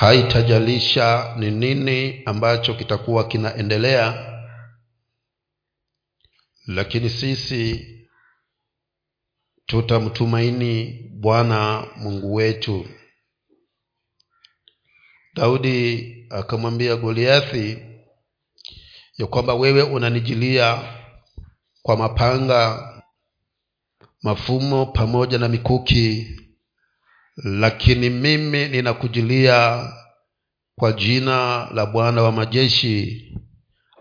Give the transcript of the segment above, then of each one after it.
haitajalisha ni nini ambacho kitakuwa kinaendelea. Lakini sisi tutamtumaini bwana mungu wetu. Daudi akamwambia goliathi ya kwamba wewe unanijilia kwa mapanga mafumo pamoja na mikuki lakini mimi ninakujilia kwa jina la bwana wa majeshi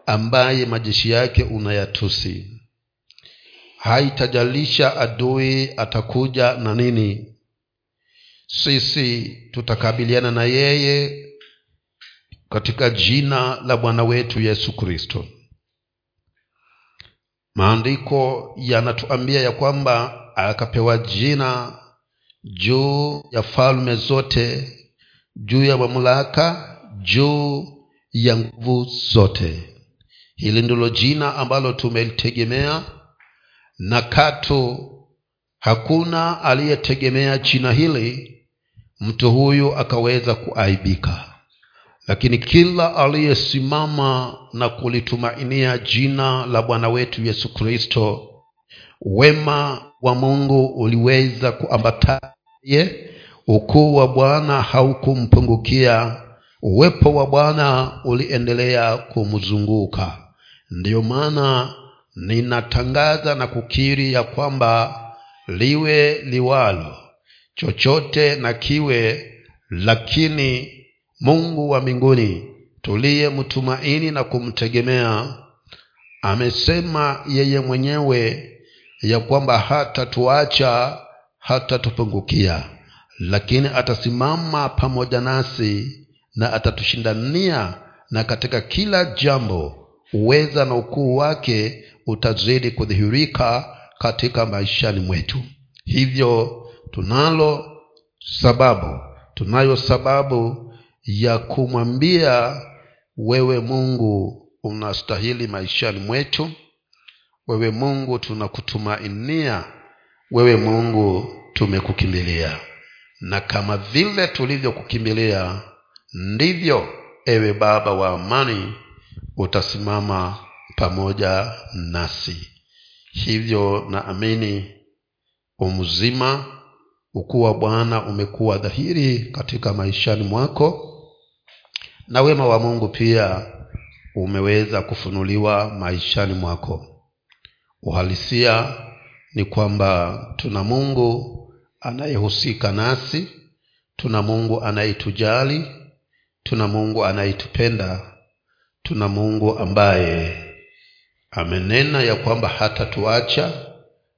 ambaye majeshi yake unayatusi. Haitajalisha adui atakuja na nini. Sisi tutakabiliana na yeye katika jina la bwana wetu yesu kristo. Maandiko yanatuambia ya kwamba akapewa jina juu ya falme zote juu ya mamlaka juu ya nguvu zote. Hili ndilo jina ambalo tumelitegemea na katu hakuna aliyetegemea jina hili mtu huyu akaweza kuaibika. Lakini kila aliyesimama na kulitumainia jina la bwana wetu yesu kristo wema wa mungu uliweza kuambataye ukuu wa bwana haukumpungukia. Uwepo wa bwana uliendelea kumzunguka. Ndiyo maana ninatangaza na kukiri ya kwamba liwe liwalo chochote na kiwe lakini mungu wa mbinguni tuliye mtumaini na kumtegemea amesema yeye mwenyewe ya kwamba hatatuacha hatatupungukia lakini atasimama pamoja nasi na atatushindania na katika kila jambo uweza na ukuu wake utazidi kudhihirika katika maishani mwetu. Hivyo tunalo sababu tunayo sababu ya kumwambia wewe mungu unastahili maishani mwetu wewe mungu tunakutumainia. Wewe mungu tumekukimbilia. Na kama vile tulivyokukimbilia ndivyo ewe baba wa amani utasimama pamoja nasi. Hivyo naamini umzima ukuwa bwana umekuwa dhahiri katika maishani mwako na wema wa mungu pia umeweza kufunuliwa maishani mwako uhalisia ni kwamba tuna mungu anayehusika nasi tuna mungu anayetujali tuna mungu anayetupenda tuna mungu ambaye amenena ya kwamba hatatuacha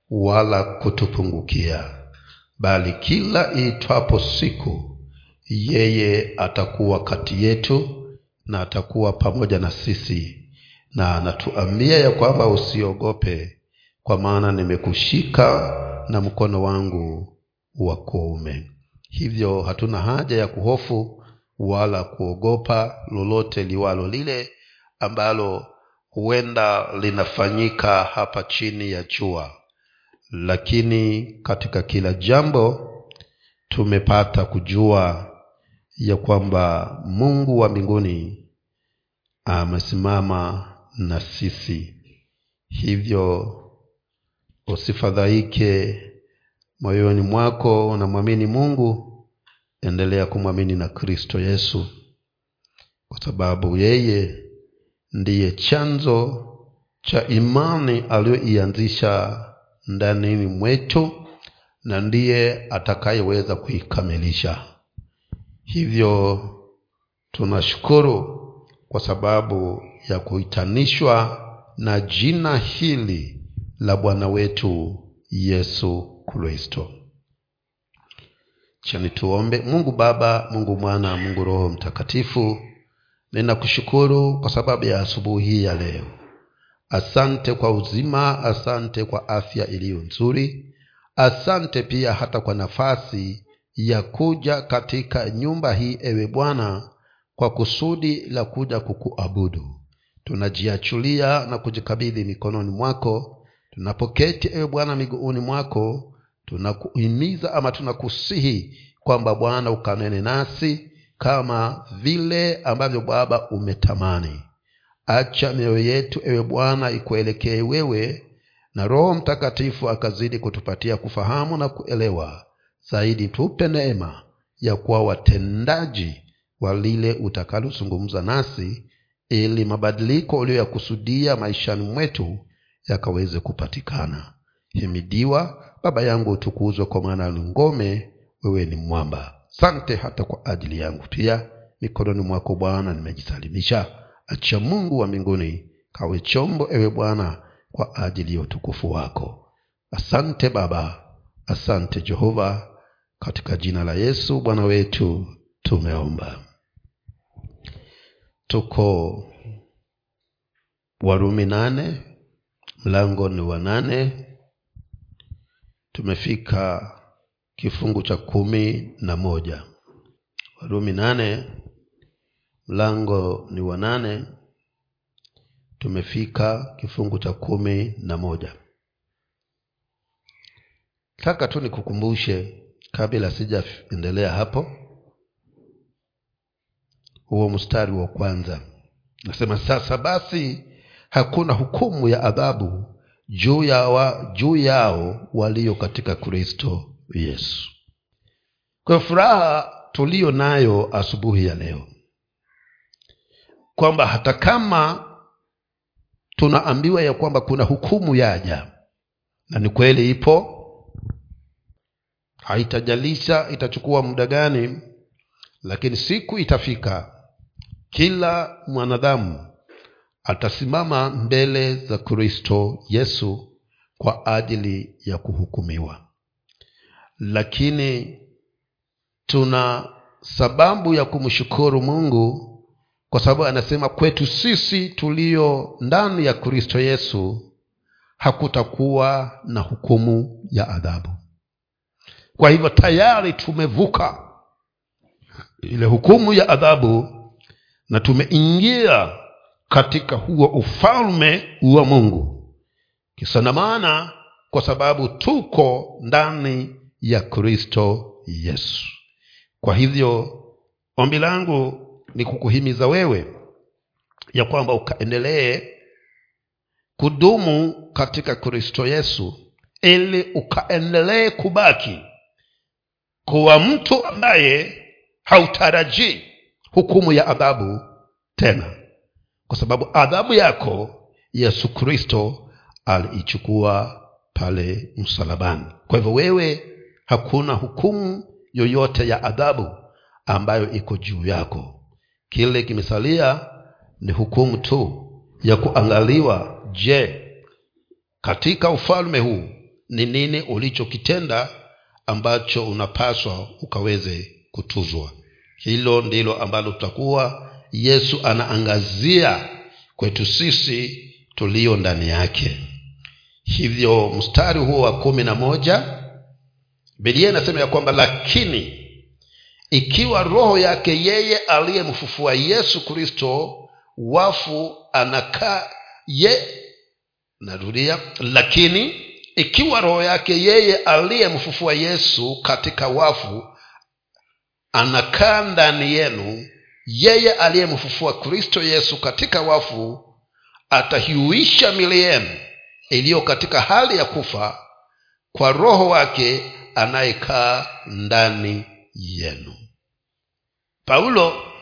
wala kutupungukia bali kila iitwapo siku yeye atakuwa kati yetu na atakuwa pamoja na sisi na anatuambia ya kwamba usiogope kwa maana nimekushika na mkono wangu wa kuume. Hivyo hatuna haja ya kuhofu wala kuogopa lolote liwalo lile ambalo huenda linafanyika hapa chini ya jua lakini katika kila jambo tumepata kujua ya kwamba mungu wa mbinguni amesimama na sisi. Hivyo usifadhaike moyoni mwako unamwamini mungu endelea kumwamini na kristo yesu kwa sababu yeye ndiye chanzo cha imani aliyoianzisha ndanini mwetu na ndiye atakayeweza kuikamilisha. Hivyo tunashukuru kwa sababu ya kuitanishwa na jina hili la bwana wetu yesu kristo. Chani tuombe. Mungu baba mungu mwana mungu roho mtakatifu ninakushukuru kwa sababu ya asubuhi ya leo. Asante kwa uzima asante kwa afya iliyo nzuri. Asante pia hata kwa nafasi ya kuja katika nyumba hii ewe bwana kwa kusudi la kuja kukuabudu tunajiachulia na kujikabidhi mikononi mwako. Tunapoketi ewe bwana miguuni mwako tunakuhimiza ama tunakusihi kwamba bwana ukanene nasi kama vile ambavyo baba umetamani. Acha mioyo yetu ewe bwana ikuelekee wewe na roho mtakatifu akazidi kutupatia kufahamu na kuelewa. Zaidi tupe neema ya kuwa watendaji wa lile utakalozungumza nasi ili mabadiliko uliyoyakusudia maishani mwetu yakaweze kupatikana. Himidiwa baba yangu utukuzwe kwa maana ni ngome wewe ni mwamba. Sante hata kwa ajili yangu pia. Mikononi mwako bwana nimejisalimisha. Acha mungu wa mbinguni kawe chombo ewe bwana kwa ajili ya utukufu wako. Asante baba. Asante jehova. Katika jina la yesu bwana wetu tumeomba tuko warumi nane mlango ni wa nane. Tumefika kifungu cha kumi na moja. Warumi nane mlango ni wa nane. Tumefika kifungu cha kumi na moja. Taka tu nikukumbushe kabla sijaendelea hapo huo mstari wa kwanza. Nasema sasa basi hakuna hukumu ya adhabu juu ya wa, juu yao walio katika kristo yesu. Kwa furaha tuliyo nayo asubuhi ya leo kwamba hata kama tunaambiwa ya kwamba kuna hukumu yaja na ni kweli ipo haitajalisha itachukua muda gani lakini siku itafika kila mwanadamu atasimama mbele za kristo yesu kwa ajili ya kuhukumiwa. Lakini tuna sababu ya kumshukuru mungu kwa sababu anasema kwetu sisi tulio ndani ya kristo yesu hakutakuwa na hukumu ya adhabu. Kwa hivyo tayari tumevuka ile hukumu ya adhabu na tumeingia katika huo ufalme wa mungu. Kisa na maana kwa sababu tuko ndani ya kristo yesu. Kwa hivyo ombi langu ni kukuhimiza wewe ya kwamba ukaendelee kudumu katika kristo yesu ili ukaendelee kubaki kuwa mtu ambaye hautarajii hukumu ya adhabu tena. Kwa sababu adhabu yako yesu kristo aliichukua pale msalabani. Kwa hivyo wewe hakuna hukumu yoyote ya adhabu ambayo iko juu yako. Kile kimesalia ni hukumu tu ya kuangaliwa. Je katika ufalme huu ni nini ulichokitenda ambacho unapaswa ukaweze kutuzwa hilo ndilo ambalo tutakuwa yesu anaangazia kwetu sisi tulio ndani yake. Hivyo mstari huo wa kumi na moja bilia inasema ya kwamba lakini ikiwa roho yake yeye aliyemfufua yesu kristo wafu anakaa ye narudia lakini ikiwa roho yake yeye aliyemfufua yesu katika wafu anakaa ndani yenu yeye aliyemfufua kristo yesu katika wafu atahiuisha mili yenu iliyo katika hali ya kufa kwa roho wake anayekaa ndani yenu. Paulo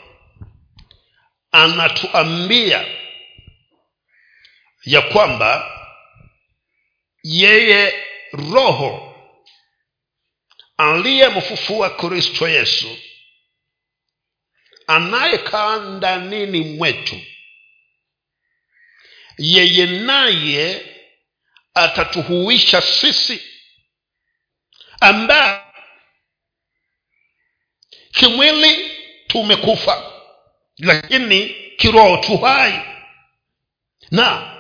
anatuambia ya kwamba yeye roho aliyemfufua kristo yesu anayekaa ndanini mwetu yeye naye atatuhuisha sisi ambaye kimwili tumekufa lakini kiroho tu hai. Na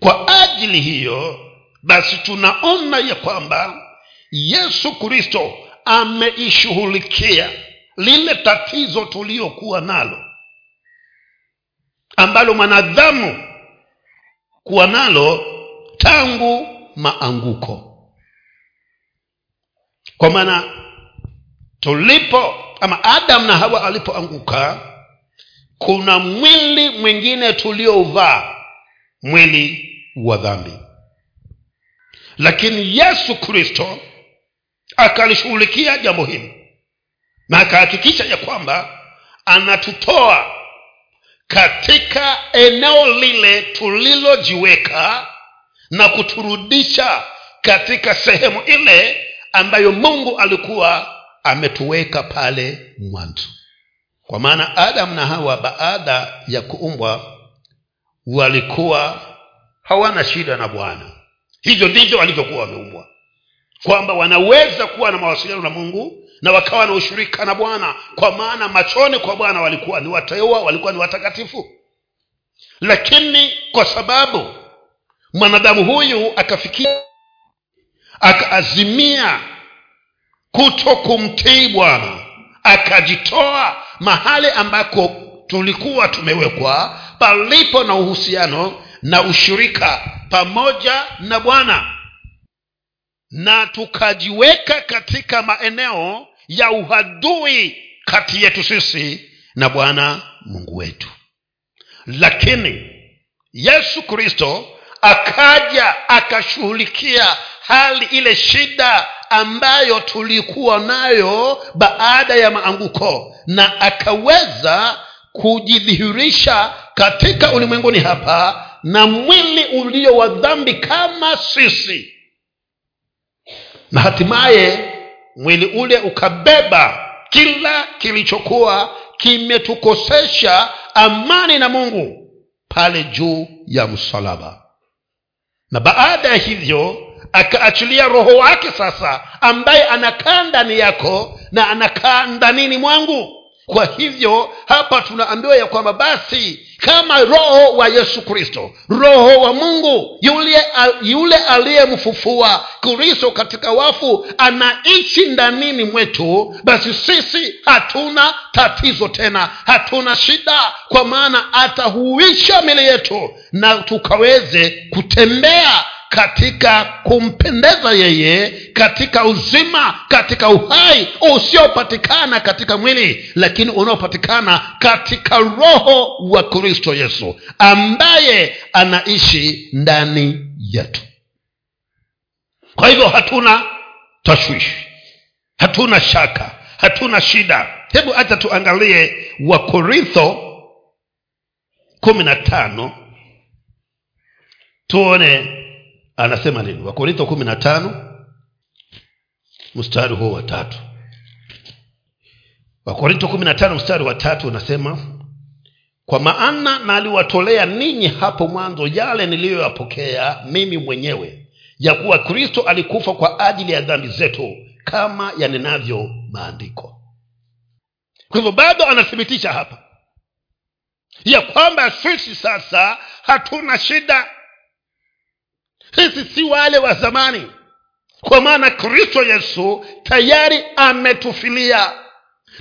kwa ajili hiyo basi tunaona ya kwamba yesu kristo ameishughulikia lile tatizo tuliyokuwa nalo ambalo mwanadamu kuwa nalo tangu maanguko. Kwa maana tulipo ama adamu na hawa alipoanguka kuna mwili mwingine tuliouvaa mwili wa dhambi. Lakini yesu kristo akalishughulikia jambo hili. Na akahakikisha ya kwamba anatutoa katika eneo lile tulilojiweka na kuturudisha katika sehemu ile ambayo mungu alikuwa ametuweka pale mwanzo. Kwa maana adamu na hawa baada ya kuumbwa walikuwa hawana shida na bwana. Hivyo ndivyo walivyokuwa wameumbwa kwamba wanaweza kuwa na mawasiliano na mungu na wakawa na ushirika na bwana. Kwa maana machoni kwa bwana walikuwa ni wateua walikuwa ni watakatifu. Lakini kwa sababu mwanadamu huyu akafikia akaazimia kuto kumtii bwana akajitoa mahali ambako tulikuwa tumewekwa palipo na uhusiano na ushirika pamoja na bwana na tukajiweka katika maeneo ya uhadui kati yetu sisi na bwana mungu wetu. Lakini yesu kristo akaja akashughulikia hali ile shida ambayo tulikuwa nayo baada ya maanguko na akaweza kujidhihirisha katika ulimwenguni hapa na mwili ulio wa dhambi kama sisi na hatimaye mwili ule ukabeba kila kilichokuwa kimetukosesha amani na mungu pale juu ya msalaba. Na baada ya hivyo akaachilia roho wake sasa ambaye anakaa ndani yako na anakaa ndanini mwangu kwa hivyo hapa tunaambiwa ya kwamba basi kama roho wa yesu kristo roho wa mungu yule, yule aliyemfufua kristo katika wafu anaishi ndanini mwetu basi sisi hatuna tatizo tena hatuna shida kwa maana atahuisha mili yetu na tukaweze kutembea katika kumpendeza yeye katika uzima katika uhai usiopatikana katika mwili lakini unaopatikana katika roho wa kristo yesu ambaye anaishi ndani yetu. Kwa hivyo hatuna tashwishi hatuna shaka hatuna shida. Hebu hata tuangalie wakorintho kumi na tano. Tuone anasema nini? Wakorintho kumi na tano mstari huo wa tatu. Wakorintho kumi na tano mstari wa tatu unasema kwa maana naliwatolea ninyi hapo mwanzo yale niliyoyapokea mimi mwenyewe ya kuwa kristo alikufa kwa ajili ya dhambi zetu kama yanenavyo maandiko. Kwa hivyo bado anathibitisha hapa ya kwamba sisi sasa hatuna shida sisi si wale wa zamani. Kwa maana kristo yesu tayari ametufilia.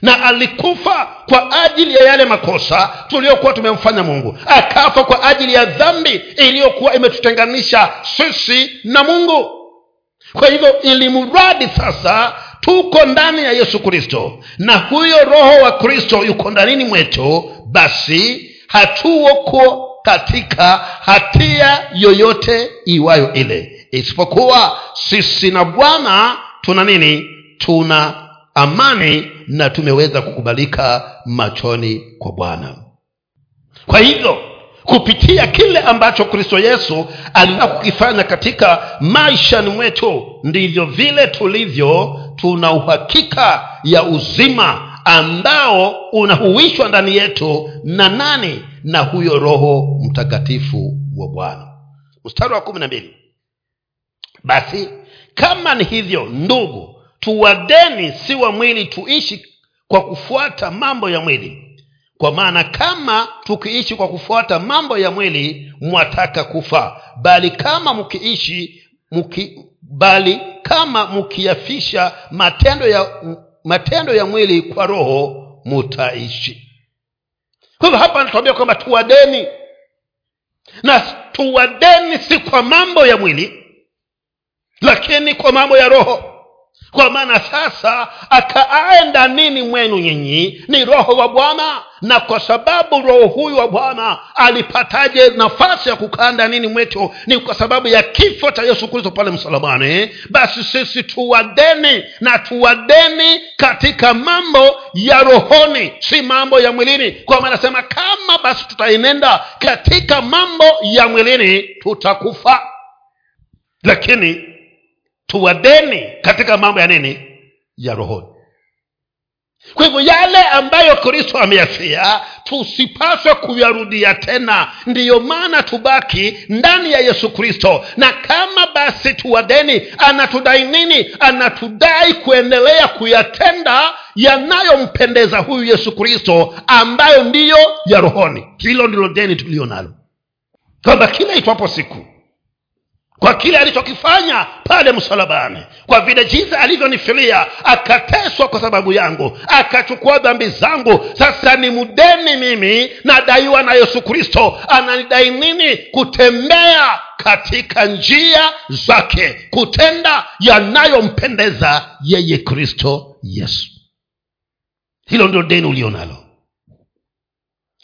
Na alikufa kwa ajili ya yale makosa tuliyokuwa tumemfanya mungu. Akafa kwa ajili ya dhambi iliyokuwa imetutenganisha sisi na mungu. Kwa hivyo ili mradi sasa tuko ndani ya yesu kristo. Na huyo roho wa kristo yuko ndanini mwetu basi hatuoko katika hatia yoyote iwayo ile. Isipokuwa sisi na bwana tuna nini? Tuna amani na tumeweza kukubalika machoni kwa bwana. Kwa hivyo kupitia kile ambacho kristo yesu alitaka kukifanya katika maishani mwetu ndivyo vile tulivyo tuna uhakika ya uzima ambao unahuishwa ndani yetu na nani? Na huyo roho mtakatifu wa bwana. Mstari wa kumi na mbili. Basi kama ni hivyo ndugu tuwadeni si wa mwili tuishi kwa kufuata mambo ya mwili. Kwa maana kama tukiishi kwa kufuata mambo ya mwili mwataka kufa. Bali kama mkiishi mki, bali kama mkiyafisha matendo ya matendo ya mwili kwa roho mutaishi. Kwa hivyo hapa anatuambia kwamba tuwadeni. Na tuwadeni si kwa mambo ya mwili lakini kwa mambo ya roho kwa maana sasa akaaye ndanini mwenu nyinyi? Ni roho wa bwana? Na kwa sababu roho huyu wa bwana alipataje nafasi ya kukaa ndanini mwetu? Ni kwa sababu ya kifo cha yesu kristo pale msalabani. Basi sisi tuwadeni na tuwadeni katika mambo ya rohoni si mambo ya mwilini. Kwa maana sema kama basi tutainenda katika mambo ya mwilini tutakufa. Lakini tuwadeni katika mambo ya nini? Ya rohoni. Kwa hivyo yale ambayo kristo ameyafia tusipaswe kuyarudia tena. Ndiyo maana tubaki ndani ya yesu kristo. Na kama basi tuwadeni anatudai nini? Anatudai kuendelea kuyatenda yanayompendeza huyu yesu kristo ambayo ndiyo ya rohoni. Hilo ndilo deni tuliyo nalo. Kwamba kila itwapo siku kwa kile alichokifanya pale msalabani. Kwa vile jinsi alivyonifilia akateswa kwa sababu yangu akachukua dhambi zangu. Sasa ni mdeni mimi nadaiwa na yesu kristo. Ananidai nini? Kutembea katika njia zake kutenda yanayompendeza yeye kristo yesu. Hilo ndio deni ulio nalo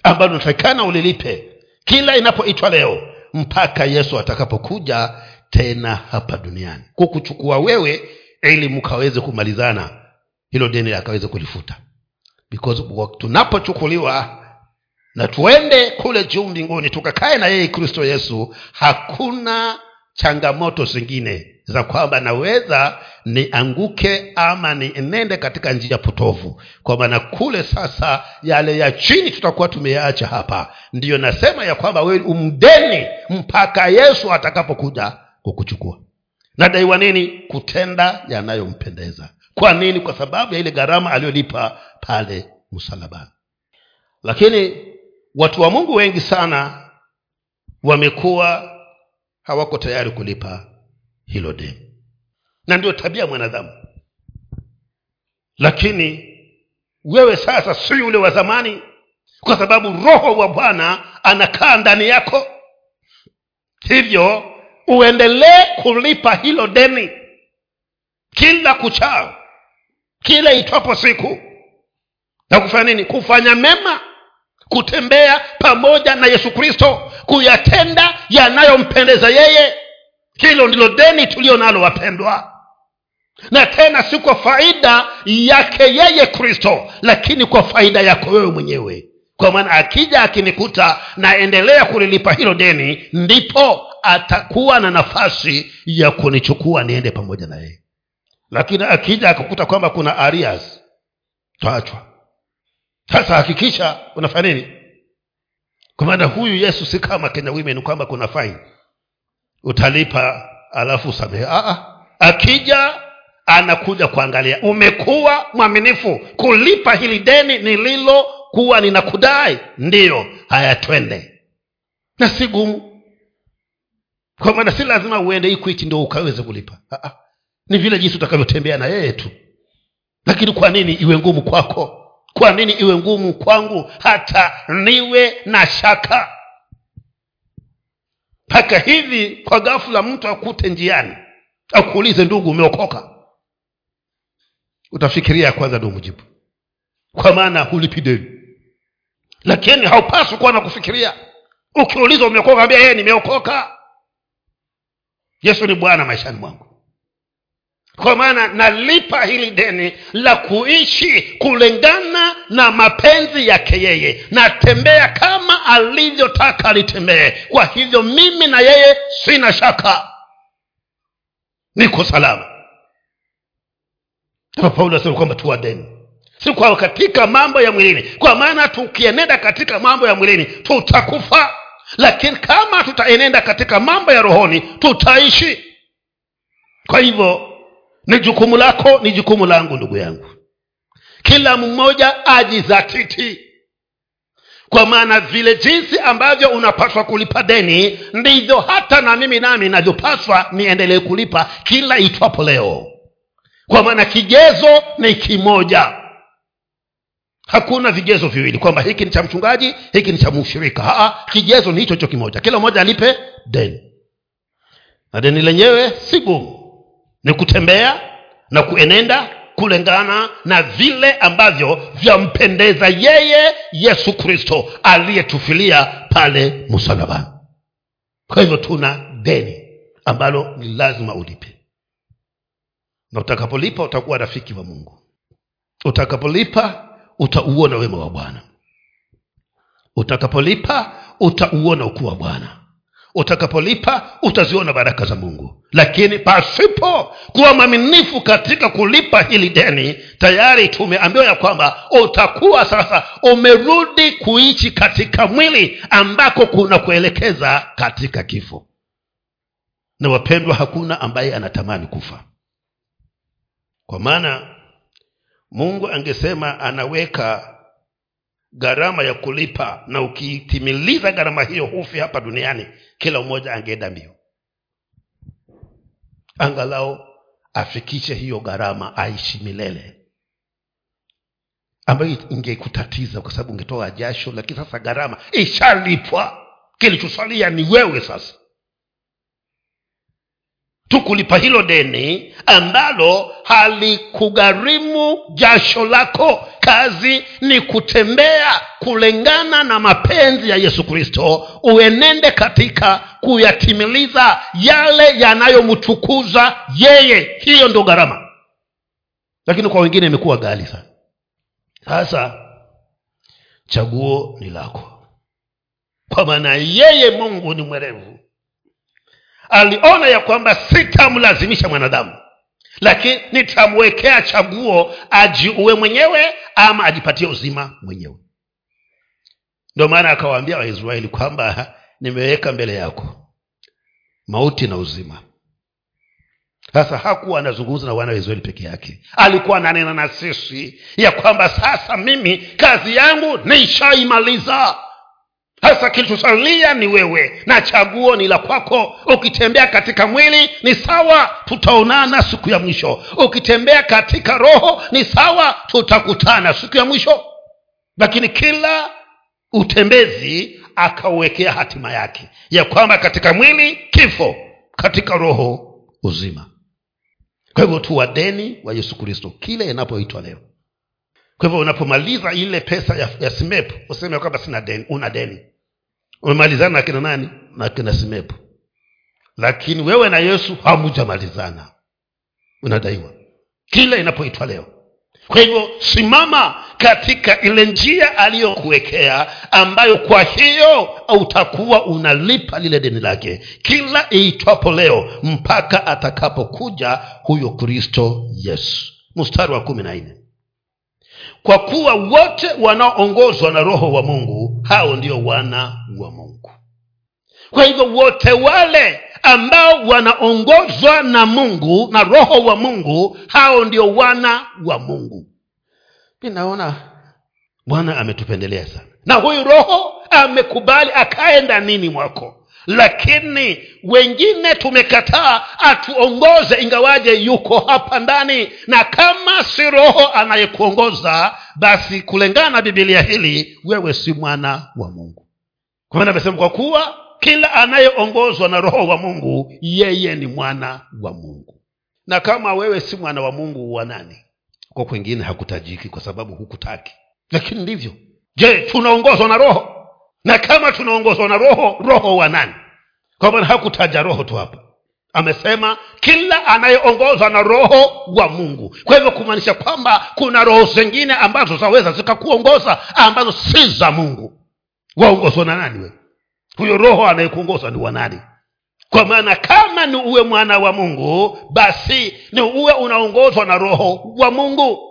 ambalo unatakikana ulilipe kila inapoitwa leo mpaka yesu atakapokuja tena hapa duniani. Kukuchukua wewe ili mkaweze kumalizana hilo deni akaweze kulifuta. Because tunapochukuliwa na tuende kule juu mbinguni tukakae na yeye kristo yesu hakuna changamoto zingine za kwamba naweza nianguke ama nienende katika njia potovu. Kwa maana kule sasa yale ya chini tutakuwa tumeyaacha hapa. Ndiyo nasema ya kwamba wewe umdeni mpaka yesu atakapokuja kukuchukua nadaiwa nini? Kutenda yanayompendeza. Kwa nini? Kwa sababu ya ile gharama aliyolipa pale msalabani. Lakini watu wa mungu wengi sana wamekuwa hawako tayari kulipa hilo deni. Na ndio tabia mwanadamu. Lakini wewe sasa si yule wa zamani kwa sababu roho wa bwana anakaa ndani yako. Hivyo uendelee kulipa hilo deni kila kuchao kila itwapo siku. Na kufanya nini? Kufanya mema kutembea pamoja na yesu kristo kuyatenda yanayompendeza yeye. Hilo ndilo deni tulio nalo wapendwa. Na tena si kwa faida yake yeye kristo lakini kwa faida yako wewe mwenyewe kwa maana akija akinikuta naendelea kulilipa hilo deni ndipo atakuwa na nafasi ya kunichukua niende pamoja na yeye. Lakini akija akakuta kwamba kuna arias taachwa. Sasa hakikisha unafanya nini? Kwa maana huyu yesu si kama kenya women kwamba kuna fain utalipa alafu usamehe. Akija anakuja kuangalia. Umekuwa mwaminifu. Kulipa hili deni nililokuwa ninakudai? Ndiyo haya twende. Na si gumu. Kwa maana si lazima uende ikwiti ndo ukaweze kulipa. Aa, ni vile jinsi utakavyotembea na yeye tu. Lakini kwa nini iwe ngumu kwako? Kwa nini iwe ngumu kwangu hata niwe na shaka? Mpaka hivi kwa ghafula mtu akute njiani akuulize ndugu umeokoka? Utafikiria kwanza ndo mujibu. Kwa maana hulipi deni lakini haupaswi kuwa na kufikiria. Ukiuliza umeokoka ambia yeye nimeokoka. Yesu ni bwana maishani mwangu. Kwa maana nalipa hili deni la kuishi kulingana na mapenzi yake yeye. Natembea kama alivyotaka litembee kwa hivyo mimi na yeye sina shaka. Niko salama. Hapa paulo asema kwamba tuwa deni si kwa katika mambo ya mwilini. Kwa maana tukienenda katika mambo ya mwilini tutakufa. Lakini kama tutaenenda katika mambo ya rohoni tutaishi. Kwa hivyo ni jukumu lako ni jukumu langu ndugu yangu. Kila mmoja ajizatiti. Kwa maana vile jinsi ambavyo unapaswa kulipa deni ndivyo hata na mimi nami navyopaswa niendelee kulipa kila itwapo leo. Kwa maana kigezo ni kimoja hakuna vigezo viwili kwamba hiki ni cha mchungaji hiki ni cha mshirika kigezo ni hicho hicho kimoja. Kila mmoja alipe deni. Na deni lenyewe si gumu. Ni kutembea na kuenenda kulingana na vile ambavyo vyampendeza yeye yesu kristo aliyetufilia pale msalabani. Kwa hivyo tuna deni ambalo ni lazima ulipe. Na utakapolipa utakuwa rafiki wa mungu. Utakapolipa utauona wema wa bwana. Utakapolipa utauona ukuu wa bwana. Utakapolipa utaziona baraka za mungu. Lakini pasipo kuwa mwaminifu katika kulipa hili deni tayari tumeambiwa ya kwamba utakuwa sasa umerudi kuichi katika mwili ambako kuna kuelekeza katika kifo. Na wapendwa hakuna ambaye anatamani kufa. Kwa maana mungu angesema anaweka gharama ya kulipa na ukitimiliza gharama hiyo hufi hapa duniani kila mmoja angeenda mbio. Angalau afikishe hiyo gharama aishi milele. Ambayo ingekutatiza kwa sababu ungetoa jasho lakini sasa gharama ishalipwa. Kilichosalia ni wewe sasa tukulipa hilo deni ambalo halikugharimu jasho lako. Kazi ni kutembea kulingana na mapenzi ya yesu kristo. Uenende katika kuyatimiliza yale yanayomtukuza yeye. Hiyo ndo gharama. Lakini kwa wengine imekuwa gali sana. Sasa chaguo ni lako. Kwa maana yeye mungu ni mwerevu aliona ya kwamba sitamlazimisha mwanadamu. Lakini nitamwekea chaguo ajiue mwenyewe ama ajipatie uzima mwenyewe. Ndio maana akawaambia waisraeli kwamba nimeweka mbele yako mauti na uzima. Sasa hakuwa anazungumza na wana wa israeli peke yake. Alikuwa ananena na sisi ya kwamba sasa mimi kazi yangu nishaimaliza sasa kilichosalia ni wewe na chaguo ni la kwako. Ukitembea katika mwili ni sawa tutaonana siku ya mwisho. Ukitembea katika roho ni sawa tutakutana siku ya mwisho. Lakini kila utembezi akauwekea hatima yake ya kwamba katika mwili kifo katika roho uzima. Kwa hivyo tu wadeni wa yesu kristo kile inapoitwa leo. Kwa hivyo unapomaliza ile pesa ya, ya simepu useme kwamba sina deni una deni umemalizana na kina nani? Na kina simepu lakini wewe na yesu hamujamalizana. Unadaiwa. Kila inapoitwa leo. Kwa hivyo simama katika ile njia aliyokuwekea ambayo kwa hiyo utakuwa unalipa lile deni lake. Kila iitwapo leo mpaka atakapokuja huyo kristo yesu. Mstari wa kumi na nne kwa kuwa wote wanaoongozwa na roho wa mungu hao ndio wana wa mungu. Kwa hivyo wote wale ambao wanaongozwa na mungu na roho wa mungu hao ndio wana wa mungu. Mi naona bwana ametupendelea sana. Na huyu roho amekubali akae ndanini mwako lakini wengine tumekataa atuongoze ingawaje yuko hapa ndani. Na kama si roho anayekuongoza basi kulingana na bibilia hili wewe si mwana wa mungu. Kwa amesema kwa kuwa kila anayeongozwa na roho wa mungu yeye ni mwana wa mungu. Na kama wewe si mwana wa mungu wa nani? Kwa kwengine hakutajiki kwa sababu hukutaki. Lakini ndivyo. Je tunaongozwa na roho na kama tunaongozwa na roho roho wa nani? Kwa maana hakutaja roho tu hapa amesema kila anayeongozwa na roho wa mungu. Kwa hivyo kumaanisha kwamba kuna roho zingine ambazo zaweza zikakuongoza ambazo si za mungu. Waongozwa na nani we huyo roho anayekuongoza ni wanani kwa maana kama ni uwe mwana wa mungu basi ni uwe unaongozwa na roho wa mungu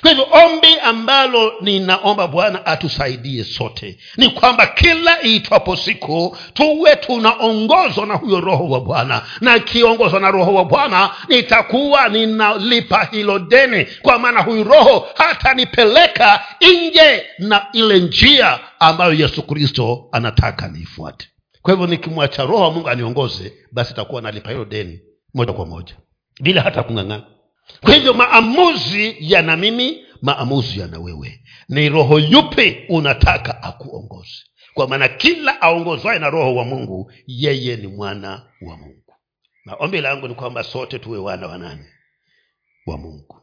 kwa hivyo ombi ambalo ninaomba bwana atusaidie sote ni kwamba kila iitwapo siku tuwe tunaongozwa na huyo roho wa bwana. Na ikiongozwa na roho wa bwana nitakuwa ninalipa hilo deni kwa maana huyu roho hatanipeleka nje na ile njia ambayo yesu kristo anataka niifuate. Kwa hivyo nikimwacha roho wa mungu aniongoze basi takuwa nalipa hilo deni moja kwa moja bila hata kung'ang'ana kwa hivyo maamuzi yana mimi maamuzi yana wewe. Ni roho yupi unataka akuongoze? Kwa maana kila aongozwaye na roho wa mungu yeye ni mwana wa mungu. Na ombi langu ni kwamba sote tuwe wana wa nani? Wa mungu.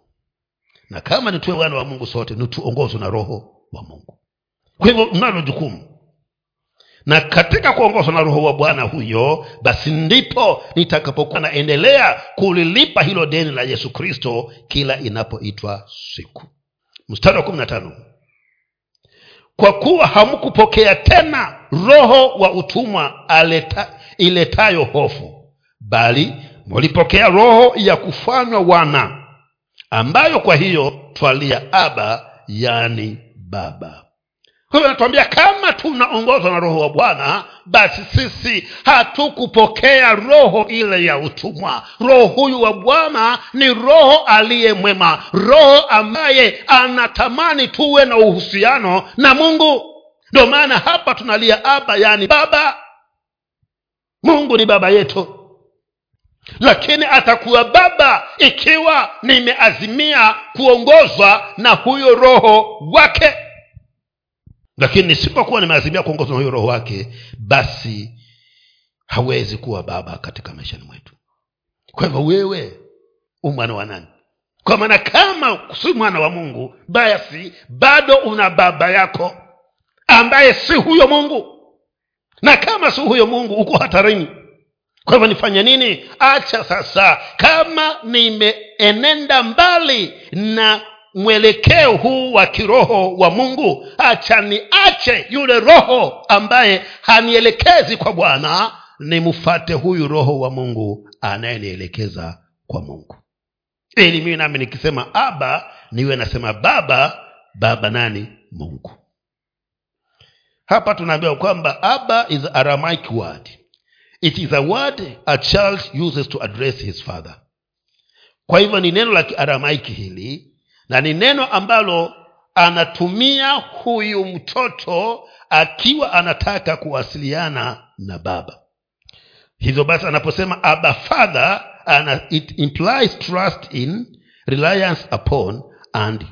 Na kama nituwe wana wa mungu sote nituongozwe na roho wa mungu. Kwa hivyo mnalo jukumu na katika kuongozwa na roho wa bwana huyo basi ndipo nitakapokuwa naendelea kulilipa hilo deni la yesu kristo kila inapoitwa siku. Mstari wa kumi na tano. Kwa kuwa hamkupokea tena roho wa utumwa aleta, iletayo hofu bali mulipokea roho ya kufanywa wana ambayo kwa hiyo twalia aba yani baba kwa anatuambia kama tunaongozwa na roho wa bwana basi sisi hatukupokea roho ile ya utumwa. Roho huyu wa bwana ni roho aliye mwema roho ambaye anatamani tuwe na uhusiano na mungu. Ndio maana hapa tunalia aba yaani baba. Mungu ni baba yetu. Lakini atakuwa baba ikiwa nimeazimia kuongozwa na huyo roho wake lakini nisipokuwa nimeazimia kuongozwa na huyo roho wake basi hawezi kuwa baba katika maishani mwetu. Kwa hivyo wewe umwana wa nani? Kwa maana kama si mwana wa mungu basi bado una baba yako ambaye si huyo mungu. Na kama si huyo mungu uko hatarini. Kwa hivyo nifanye nini? Acha sasa. Kama nimeenenda mbali na mwelekeo huu wa kiroho wa mungu acha niache yule roho ambaye hanielekezi kwa bwana nimfate huyu roho wa mungu anayenielekeza kwa mungu. Ili mimi nami nikisema aba niwe nasema baba baba nani? Mungu. Hapa tunaambiwa kwamba aba is aramaic word. It is a word a child uses to address his father. Kwa hivyo ni neno la kiaramaiki hili na ni neno ambalo anatumia huyu mtoto akiwa anataka kuwasiliana na baba. Hivyo basi anaposema aba father ana, it implies trust in reliance upon and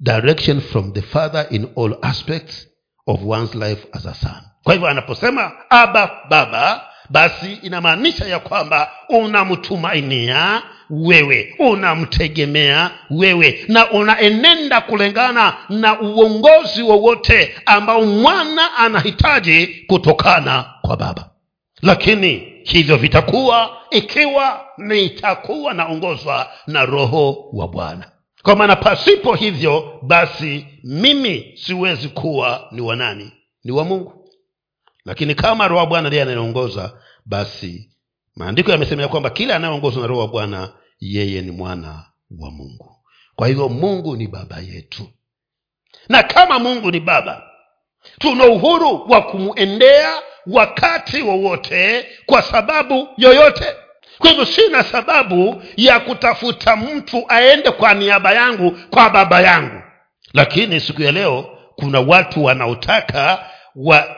direction from the father in all aspects of one's life as a son. Kwa hivyo anaposema aba baba basi inamaanisha ya kwamba unamtumainia wewe unamtegemea wewe na unaenenda kulingana na uongozi wowote ambao mwana anahitaji kutokana kwa baba. Lakini hivyo vitakuwa ikiwa nitakuwa naongozwa na roho wa bwana. Kwa maana pasipo hivyo basi mimi siwezi kuwa ni wanani ni wa mungu. Lakini kama roho wa bwana ndiye anayeongoza basi maandiko yamesemea kwamba kila anayeongozwa na roho wa bwana yeye ni mwana wa mungu. Kwa hivyo mungu ni baba yetu. Na kama mungu ni baba tuna uhuru wa kumwendea wakati wowote kwa sababu yoyote. Kwa hivyo sina sababu ya kutafuta mtu aende kwa niaba yangu kwa baba yangu. Lakini siku ya leo kuna watu wanaotaka wa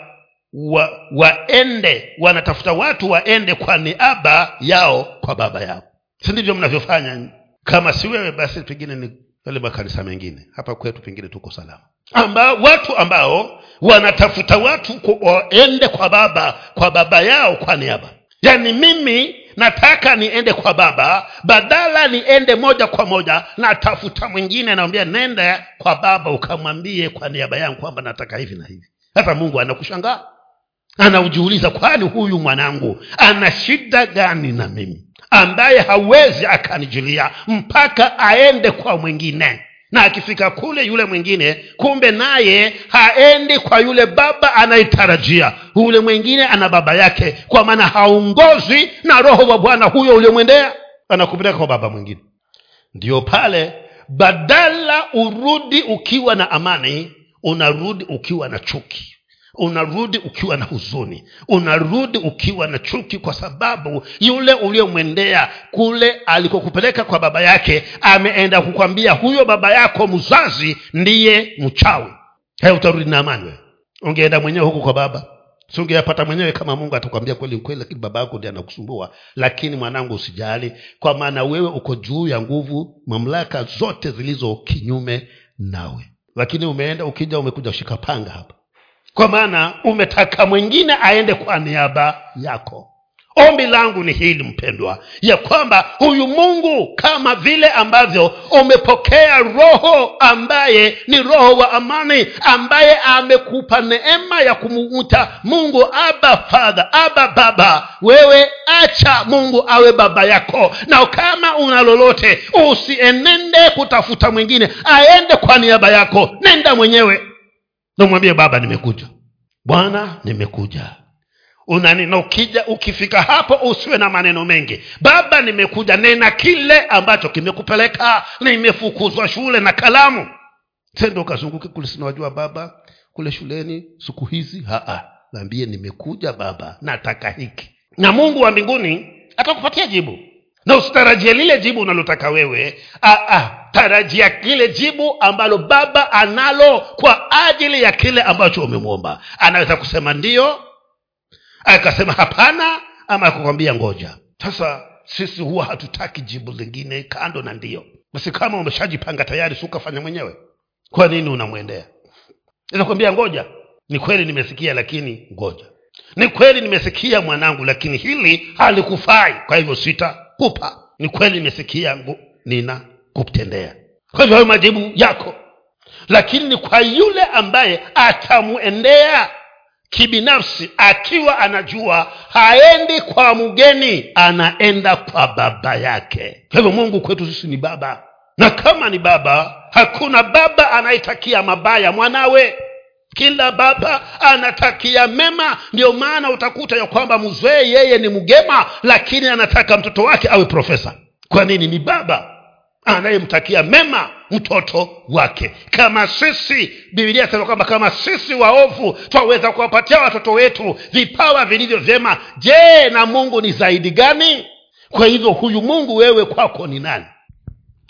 wa waende wanatafuta watu waende kwa niaba yao kwa baba yao. Si ndivyo mnavyofanya? Kama si wewe basi pengine ni yale makanisa mengine. Hapa kwetu pengine tuko salama. Ambao watu ambao wanatafuta watu waende kwa baba kwa baba yao kwa niaba. Yaani mimi nataka niende kwa baba badala niende moja kwa moja natafuta mwingine naambia nenda kwa baba ukamwambie kwa niaba yangu kwamba nataka hivi na hivi. Sasa mungu anakushangaa anaujiuliza kwani huyu mwanangu ana shida gani na mimi? Ambaye hawezi akanijulia mpaka aende kwa mwingine. Na akifika kule yule mwingine kumbe naye haendi kwa yule baba anayetarajia. Yule mwingine ana baba yake kwa maana haongozwi na roho wa bwana huyo uliomwendea anakupeleka kwa baba mwingine. Ndiyo pale badala urudi ukiwa na amani unarudi ukiwa na chuki unarudi ukiwa na huzuni unarudi ukiwa na chuki kwa sababu yule uliyomwendea kule alikokupeleka kwa baba yake ameenda kukwambia huyo baba yako mzazi ndiye mchawi. Haya utarudi na amani wewe. Ungeenda mwenyewe huku kwa baba. Si ungeyapata mwenyewe kama mungu atakwambia kweli kweli lakini baba yako ndi anakusumbua. Lakini mwanangu usijali. Kwa maana wewe uko juu ya nguvu mamlaka zote zilizo kinyume nawe. Lakini umeenda ukija umekuja kushika panga hapa kwa maana umetaka mwingine aende kwa niaba yako. Ombi langu ni hili mpendwa ya kwamba huyu mungu kama vile ambavyo umepokea roho ambaye ni roho wa amani ambaye amekupa neema ya kumuuta mungu aba fadha aba baba wewe acha mungu awe baba yako. Na kama una lolote usienende kutafuta mwingine aende kwa niaba yako. Nenda mwenyewe namwambie baba nimekuja. Bwana nimekuja. Unani na ukija ukifika hapo usiwe na maneno mengi. Baba nimekuja nena kile ambacho kimekupeleka nimefukuzwa shule na kalamu. Sendo ukazunguke kule sinawajua baba kule shuleni siku hizi haa naambie nimekuja baba nataka hiki. Na mungu wa mbinguni atakupatia jibu na usitarajie lile jibu unalotaka wewe. Aa, tarajia kile jibu ambalo baba analo kwa ajili ya kile ambacho umemwomba. Anaweza kusema ndio akasema hapana ama akakwambia ngoja. Sasa sisi huwa hatutaki jibu lingine kando na ndio. Basi kama umeshajipanga tayari si ukafanya mwenyewe? Kwa nini unamwendea? Nakwambia ngoja. Ni kweli nimesikia lakini ngoja. Ni kweli nimesikia mwanangu lakini hili halikufai. Kwa hivyo sitakupa ni kweli nimesikia ngu- nina kutendea kwa hivyo hayo majibu yako. Lakini ni kwa yule ambaye atamwendea kibinafsi akiwa anajua haendi kwa mgeni anaenda kwa baba yake. Kwa hivyo mungu kwetu sisi ni baba. Na kama ni baba hakuna baba anayetakia mabaya mwanawe kila baba anatakia mema ndio maana utakuta ya kwamba mzee yeye ni mgema lakini anataka mtoto wake awe profesa. Kwa nini? Ni baba anayemtakia mema mtoto wake. Kama sisi bibilia sema kwamba kama sisi waovu twaweza kuwapatia watoto wetu vipawa vilivyo vyema. Je na mungu ni zaidi gani? Kwa hivyo huyu mungu wewe kwako ni nani?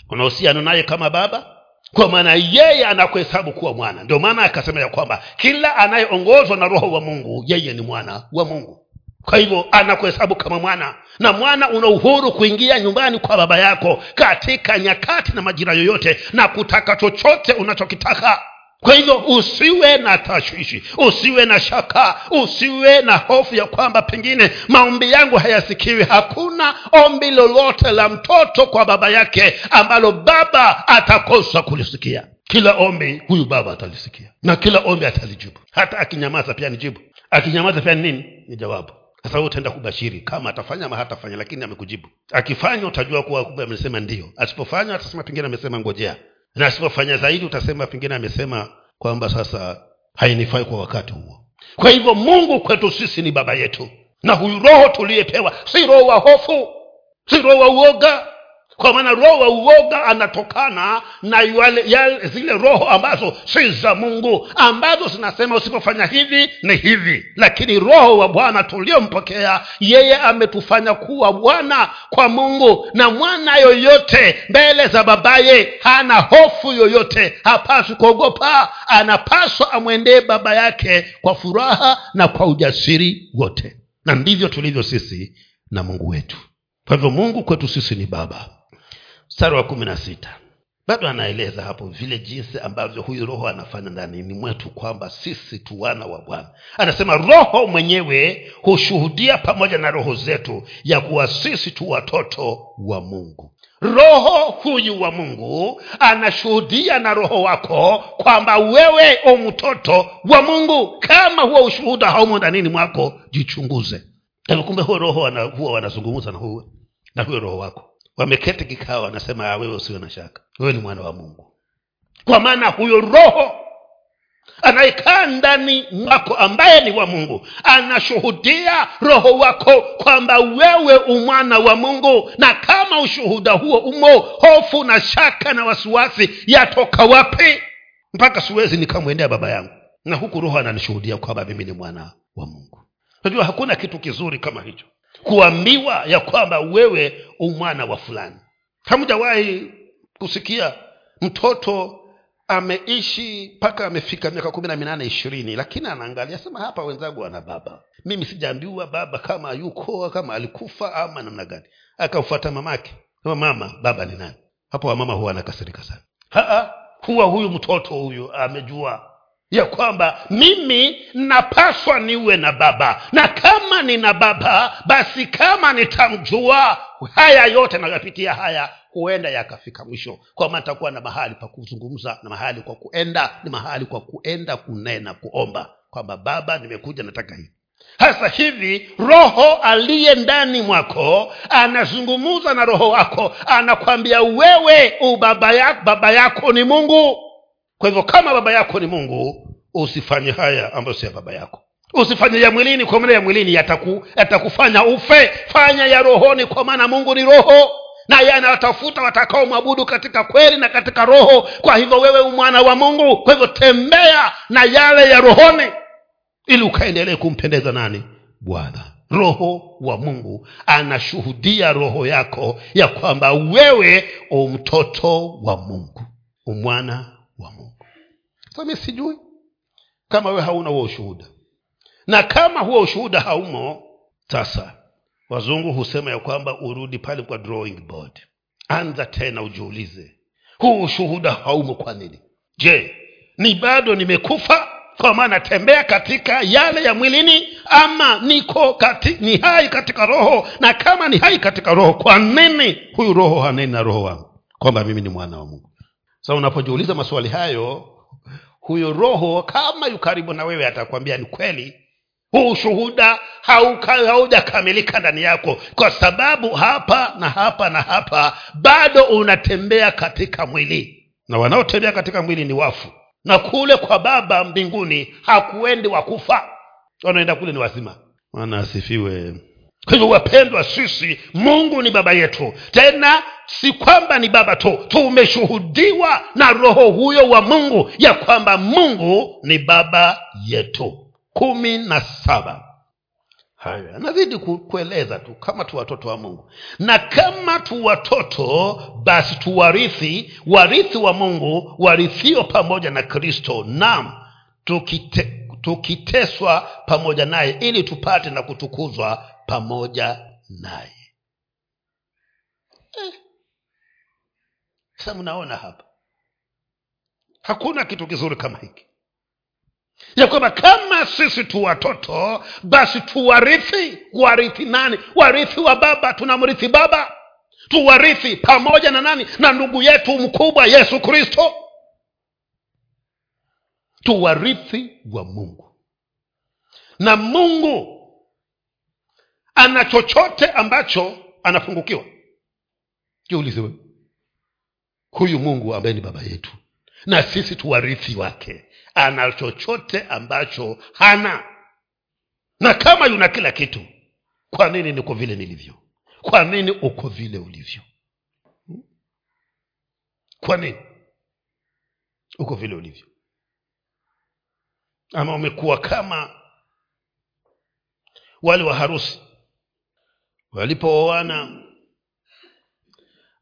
Una uhusiano naye kama baba kwa maana yeye anakuhesabu kuwa mwana. Ndio maana akasema ya kwamba kila anayeongozwa na roho wa mungu yeye ni mwana wa mungu. Kwa hivyo anakuhesabu kama mwana. Na mwana una uhuru kuingia nyumbani kwa baba yako katika nyakati na majira yoyote na kutaka chochote unachokitaka kwa hivyo usiwe na tashwishi usiwe na shaka usiwe na hofu ya kwamba pengine maombi yangu hayasikiwi. Hakuna ombi lolote la mtoto kwa baba yake ambalo baba atakosa kulisikia. Kila ombi huyu baba atalisikia na kila ombi atalijibu. Hata akinyamaza pia ni jibu akinyamaza pia ni nini? Ni jawabu. Sasa wewe utaenda kubashiri kama atafanya ama hatafanya lakini amekujibu. Akifanya utajua kuwa kumbe amesema ndio. Asipofanya atasema pengine amesema ngojea na asipofanya zaidi utasema pengine amesema kwamba sasa hainifai kwa wakati huo. Kwa hivyo mungu kwetu sisi ni baba yetu. Na huyu roho tuliyepewa si roho wa hofu si roho wa uoga kwa maana roho wa uoga anatokana na yale, yale zile roho ambazo si za mungu ambazo zinasema usipofanya hivi ni hivi. Lakini roho wa bwana tuliompokea yeye ametufanya kuwa bwana kwa mungu. Na mwana yoyote mbele za babaye hana hofu yoyote hapaswi kuogopa. Anapaswa amwendee baba yake kwa furaha na kwa ujasiri wote. Na ndivyo tulivyo sisi na mungu wetu. Kwa hivyo mungu kwetu sisi ni baba mstari wa kumi na sita. Bado anaeleza hapo vile jinsi ambavyo huyu roho anafanya ndanini mwetu kwamba sisi tu wana wa bwana. Anasema roho mwenyewe hushuhudia pamoja na roho zetu ya kuwa sisi tu watoto wa mungu. Roho huyu wa mungu anashuhudia na roho wako kwamba wewe u mtoto wa mungu. Kama huo ushuhuda haumo ndanini mwako jichunguze. Kumbe huo roho huwa wanazungumza na huyo roho wako wameketi kikao wanasema "Ah, wewe usiwe na shaka. Wewe ni mwana wa mungu. Kwa maana huyo roho anayekaa ndani mwako ambaye ni wa mungu anashuhudia roho wako kwamba wewe umwana wa mungu na kama ushuhuda huo umo hofu na shaka na wasiwasi yatoka wapi? Mpaka siwezi nikamwendea baba yangu. Na huku roho ananishuhudia kwamba mimi ni mwana wa mungu. Najua hakuna kitu kizuri kama hicho kuambiwa ya kwamba wewe umwana wa fulani. Hamjawahi kusikia mtoto ameishi mpaka amefika miaka kumi na minane ishirini lakini anaangalia sema hapa wenzangu wana baba. Mimi sijaambiwa baba kama yuko kama alikufa ama namna gani. Akamfuata mamake. Sema mama baba ni nani? Hapo wamama huwa anakasirika sana. Huwa huyu mtoto huyu amejua ya kwamba mimi napaswa niwe na baba. Na kama nina baba basi kama nitamjua haya yote nayapitia haya huenda yakafika mwisho. Kwama nitakuwa na mahali pa kuzungumza na mahali kwa kuenda ni mahali kwa kuenda kunena kuomba kwamba baba nimekuja nataka hivi hasa hivi roho aliye ndani mwako anazungumza na roho wako anakwambia wewe ubaba yako, baba yako ni mungu kwa hivyo kama baba yako ni mungu usifanye haya ambayo si ya baba yako. Usifanye ya mwilini kwa maana ya mwilini yataku, yatakufanya ufe. Fanya ya rohoni kwa maana mungu ni roho. Naye anawatafuta watakaomwabudu katika kweli na katika roho. Kwa hivyo wewe mwana wa mungu kwa hivyo tembea na yale ya rohoni ili ukaendelee kumpendeza nani? Bwana. Roho wa mungu anashuhudia roho yako ya kwamba wewe umtoto wa mungu umwana wa mungu. Sami sijui. Kama wewe hauna huo ushuhuda. Na kama huo ushuhuda haumo sasa wazungu husema ya kwamba urudi pale kwa drawing board. Anza tena ujiulize huu ushuhuda haumo kwa nini? Je ni bado nimekufa? Kwa maana tembea katika yale ya mwilini ama niko kati, ni hai katika roho? Na kama ni hai katika roho kwa nini huyu roho haneni na roho wangu? Kwamba mimi ni mwana wa mungu sasa unapojiuliza maswali hayo huyo roho kama yu karibu na wewe atakwambia ni kweli. Huu ushuhuda haujakamilika ndani yako. Kwa sababu hapa na hapa na hapa bado unatembea katika mwili. Na wanaotembea katika mwili ni wafu. Na kule kwa baba mbinguni hakuendi wakufa wanaenda kule ni wazima. Maana asifiwe kwa hivyo wapendwa sisi mungu ni baba yetu. Tena si kwamba ni baba tu tumeshuhudiwa na roho huyo wa mungu ya kwamba mungu ni baba yetu. Kumi na saba. Hayo anazidi kueleza tu kama tu watoto wa mungu. Na kama tu watoto basi tuwarithi warithi wa mungu warithio pamoja na kristo. Nam tukite, tukiteswa pamoja naye ili tupate na kutukuzwa pamoja naye. Eh. sasa mnaona hapa. Hakuna kitu kizuri kama hiki. Ya kwamba kama sisi tu watoto basi tuwarithi warithi nani? Warithi wa baba tunamrithi baba. Tuwarithi pamoja na nani? Na ndugu yetu mkubwa yesu kristo. Tuwarithi wa mungu. Na mungu ana chochote ambacho anapungukiwa jiulize huyu mungu ambaye ni baba yetu na sisi tuwarithi wake ana chochote ambacho hana? Na kama yuna kila kitu kwa nini niko vile nilivyo? Kwa nini uko vile ulivyo? Kwa nini uko vile ulivyo? Ama umekuwa kama wale wa harusi walipooana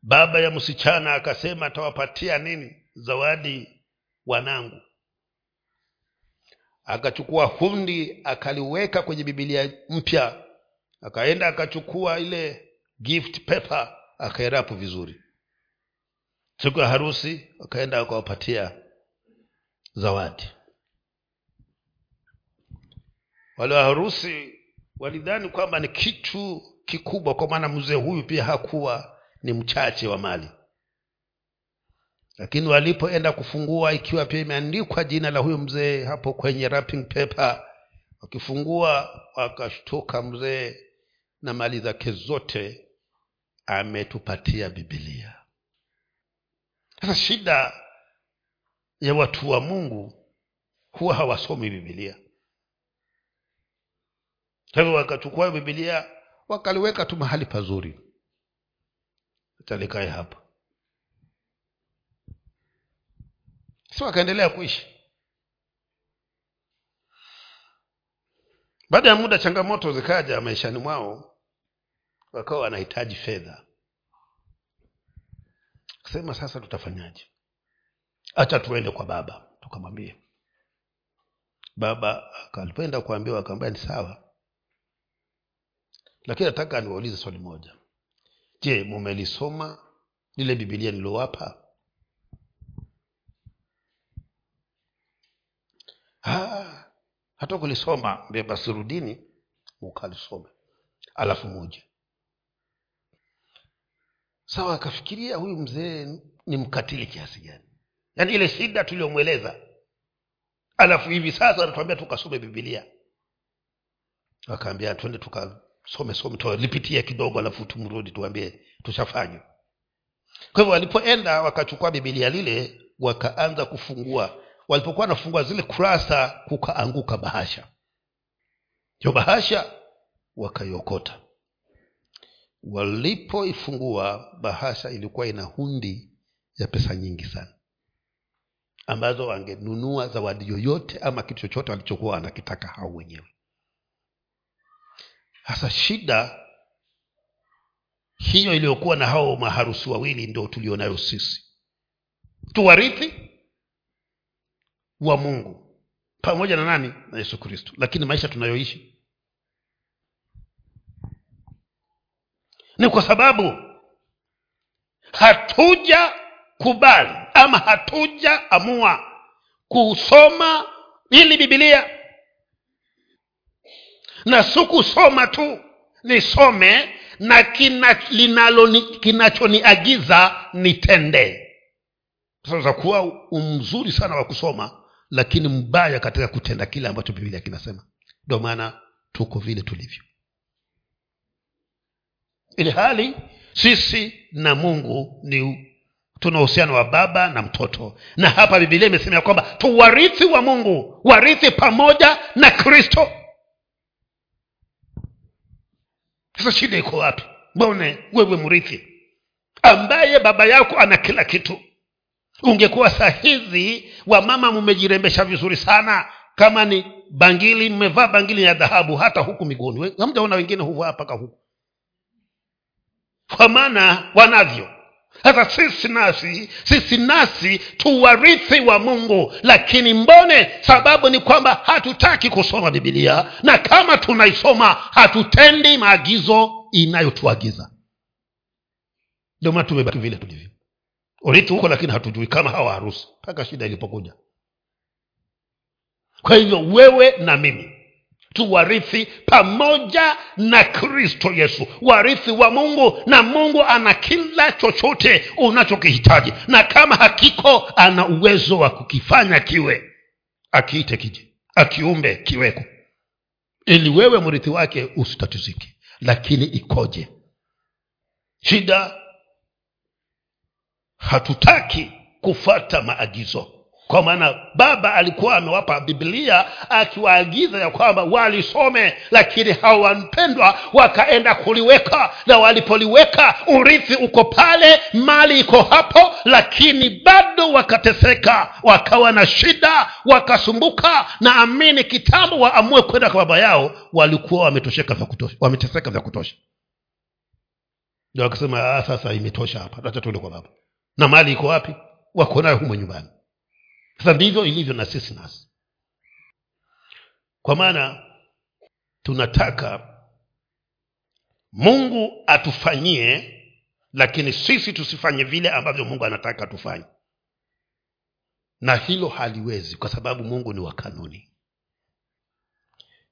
baba ya msichana akasema atawapatia nini zawadi wanangu? Akachukua hundi akaliweka kwenye bibilia mpya akaenda akachukua ile gift paper akaerapu vizuri. Siku ya harusi akaenda akawapatia zawadi. Wale wa harusi walidhani kwamba ni kitu kikubwa kwa maana mzee huyu pia hakuwa ni mchache wa mali. Lakini walipoenda kufungua ikiwa pia imeandikwa jina la huyo mzee hapo kwenye wrapping paper wakifungua wakashtuka mzee na mali zake zote ametupatia bibilia sasa shida ya watu wa mungu huwa hawasomi bibilia kwa hivyo wakachukua bibilia wakaliweka tu mahali pazuri. Talikae hapa. Si wakaendelea kuishi. Baada ya muda changamoto zikaja maishani mwao wakawa wanahitaji fedha. Sema sasa tutafanyaje? Hacha tuende kwa baba tukamwambie. Baba alipoenda kuambiwa akaambia ni sawa lakini nataka niwaulize swali moja. Je mumelisoma lile bibilia nilowapa? "Ah, hata kulisoma mbie basi rudini mukalisome. Alafu muje. Sawa akafikiria huyu mzee ni mkatili kiasi gani? Yaani ile shida tuliyomweleza. Alafu hivi sasa anatuambia tukasome bibilia akaambia twende tukasome some tulipitia kidogo alafu tumrudi tuambie tushafanywa. Kwa hivyo walipoenda wakachukua bibilia lile wakaanza kufungua. Walipokuwa wanafungua zile kurasa kukaanguka bahasha. Hiyo bahasha wakaiokota. Walipoifungua bahasha ilikuwa ina hundi ya pesa nyingi sana. Ambazo wangenunua zawadi yoyote ama kitu chochote walichokuwa wanakitaka hao wenyewe hasa shida hiyo iliyokuwa na hao maharusi wawili ndio tulionayo sisi. Tuwarithi wa mungu pamoja na nani? Na yesu kristo. Lakini maisha tunayoishi ni kwa sababu hatuja kubali ama hatuja amua kusoma ili bibilia na sikusoma tu nisome na kina, linaloni- kinachoniagiza nitende. Sasa kuwa mzuri sana wa kusoma lakini mbaya katika kutenda kile ambacho bibilia kinasema. Ndio maana tuko vile tulivyo. Ili hali sisi na mungu ni tuna uhusiano wa baba na mtoto. Na hapa bibilia imesema ya kwamba tuwarithi wa mungu warithi pamoja na kristo sasa shida iko wapi? Mbone wewe mrithi ambaye baba yako ana kila kitu? Ungekuwa saa hizi wamama mmejirembesha vizuri sana. Kama ni bangili mmevaa bangili ya dhahabu hata huku miguuni. Hamjaona wengine huvaa mpaka huku? Kwa maana wanavyo sasa sisi nasi sisi nasi tuwarithi wa mungu lakini mbone sababu ni kwamba hatutaki kusoma bibilia na kama tunaisoma hatutendi maagizo inayotuagiza. Ndio maana tumebaki vile tulivyo. Urithi huko lakini hatujui kama hawa harusi mpaka shida ilipokuja. Kwa hivyo wewe na mimi tuwarithi pamoja na kristo yesu. Warithi wa mungu na mungu ana kila chochote unachokihitaji. Na kama hakiko ana uwezo wa kukifanya kiwe. Akiite kije akiumbe kiweko. Ili wewe mrithi wake usitatizike. Lakini ikoje? Shida hatutaki kufata maagizo kwa maana baba alikuwa amewapa biblia akiwaagiza ya kwamba walisome lakini hawampendwa wakaenda kuliweka. Na walipoliweka urithi uko pale mali iko hapo lakini bado wakateseka wakawa na shida wakasumbuka na amini kitambo waamue kwenda kwa baba yao walikuwa wametosheka vya kutosha wameteseka vya kutosha. Ndio wakasema "Ah, sasa imetosha hapa acha tuende kwa baba. Na mali iko wapi? Wako nayo humo nyumbani sasa ndivyo ilivyo na sisi nasi kwa maana tunataka mungu atufanyie lakini sisi tusifanye vile ambavyo mungu anataka tufanye. Na hilo haliwezi kwa sababu mungu ni wa kanuni.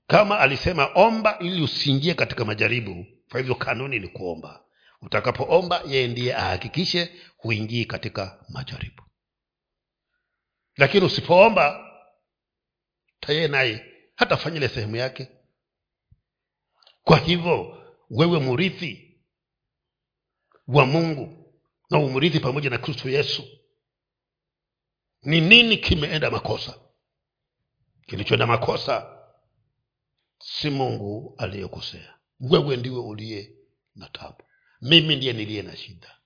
Kama alisema omba ili usiingie katika majaribu kwa hivyo kanuni ni kuomba. Utakapoomba yeye ndiye ahakikishe huingii katika majaribu lakini usipoomba tayeye naye hatafanya ile sehemu yake. Kwa hivyo wewe mrithi wa mungu na umrithi pamoja na kristo yesu ni nini kimeenda makosa? Kilichoenda makosa si mungu aliyekosea. Wewe ndiwe uliye na tabu. Mimi ndiye niliye na shida.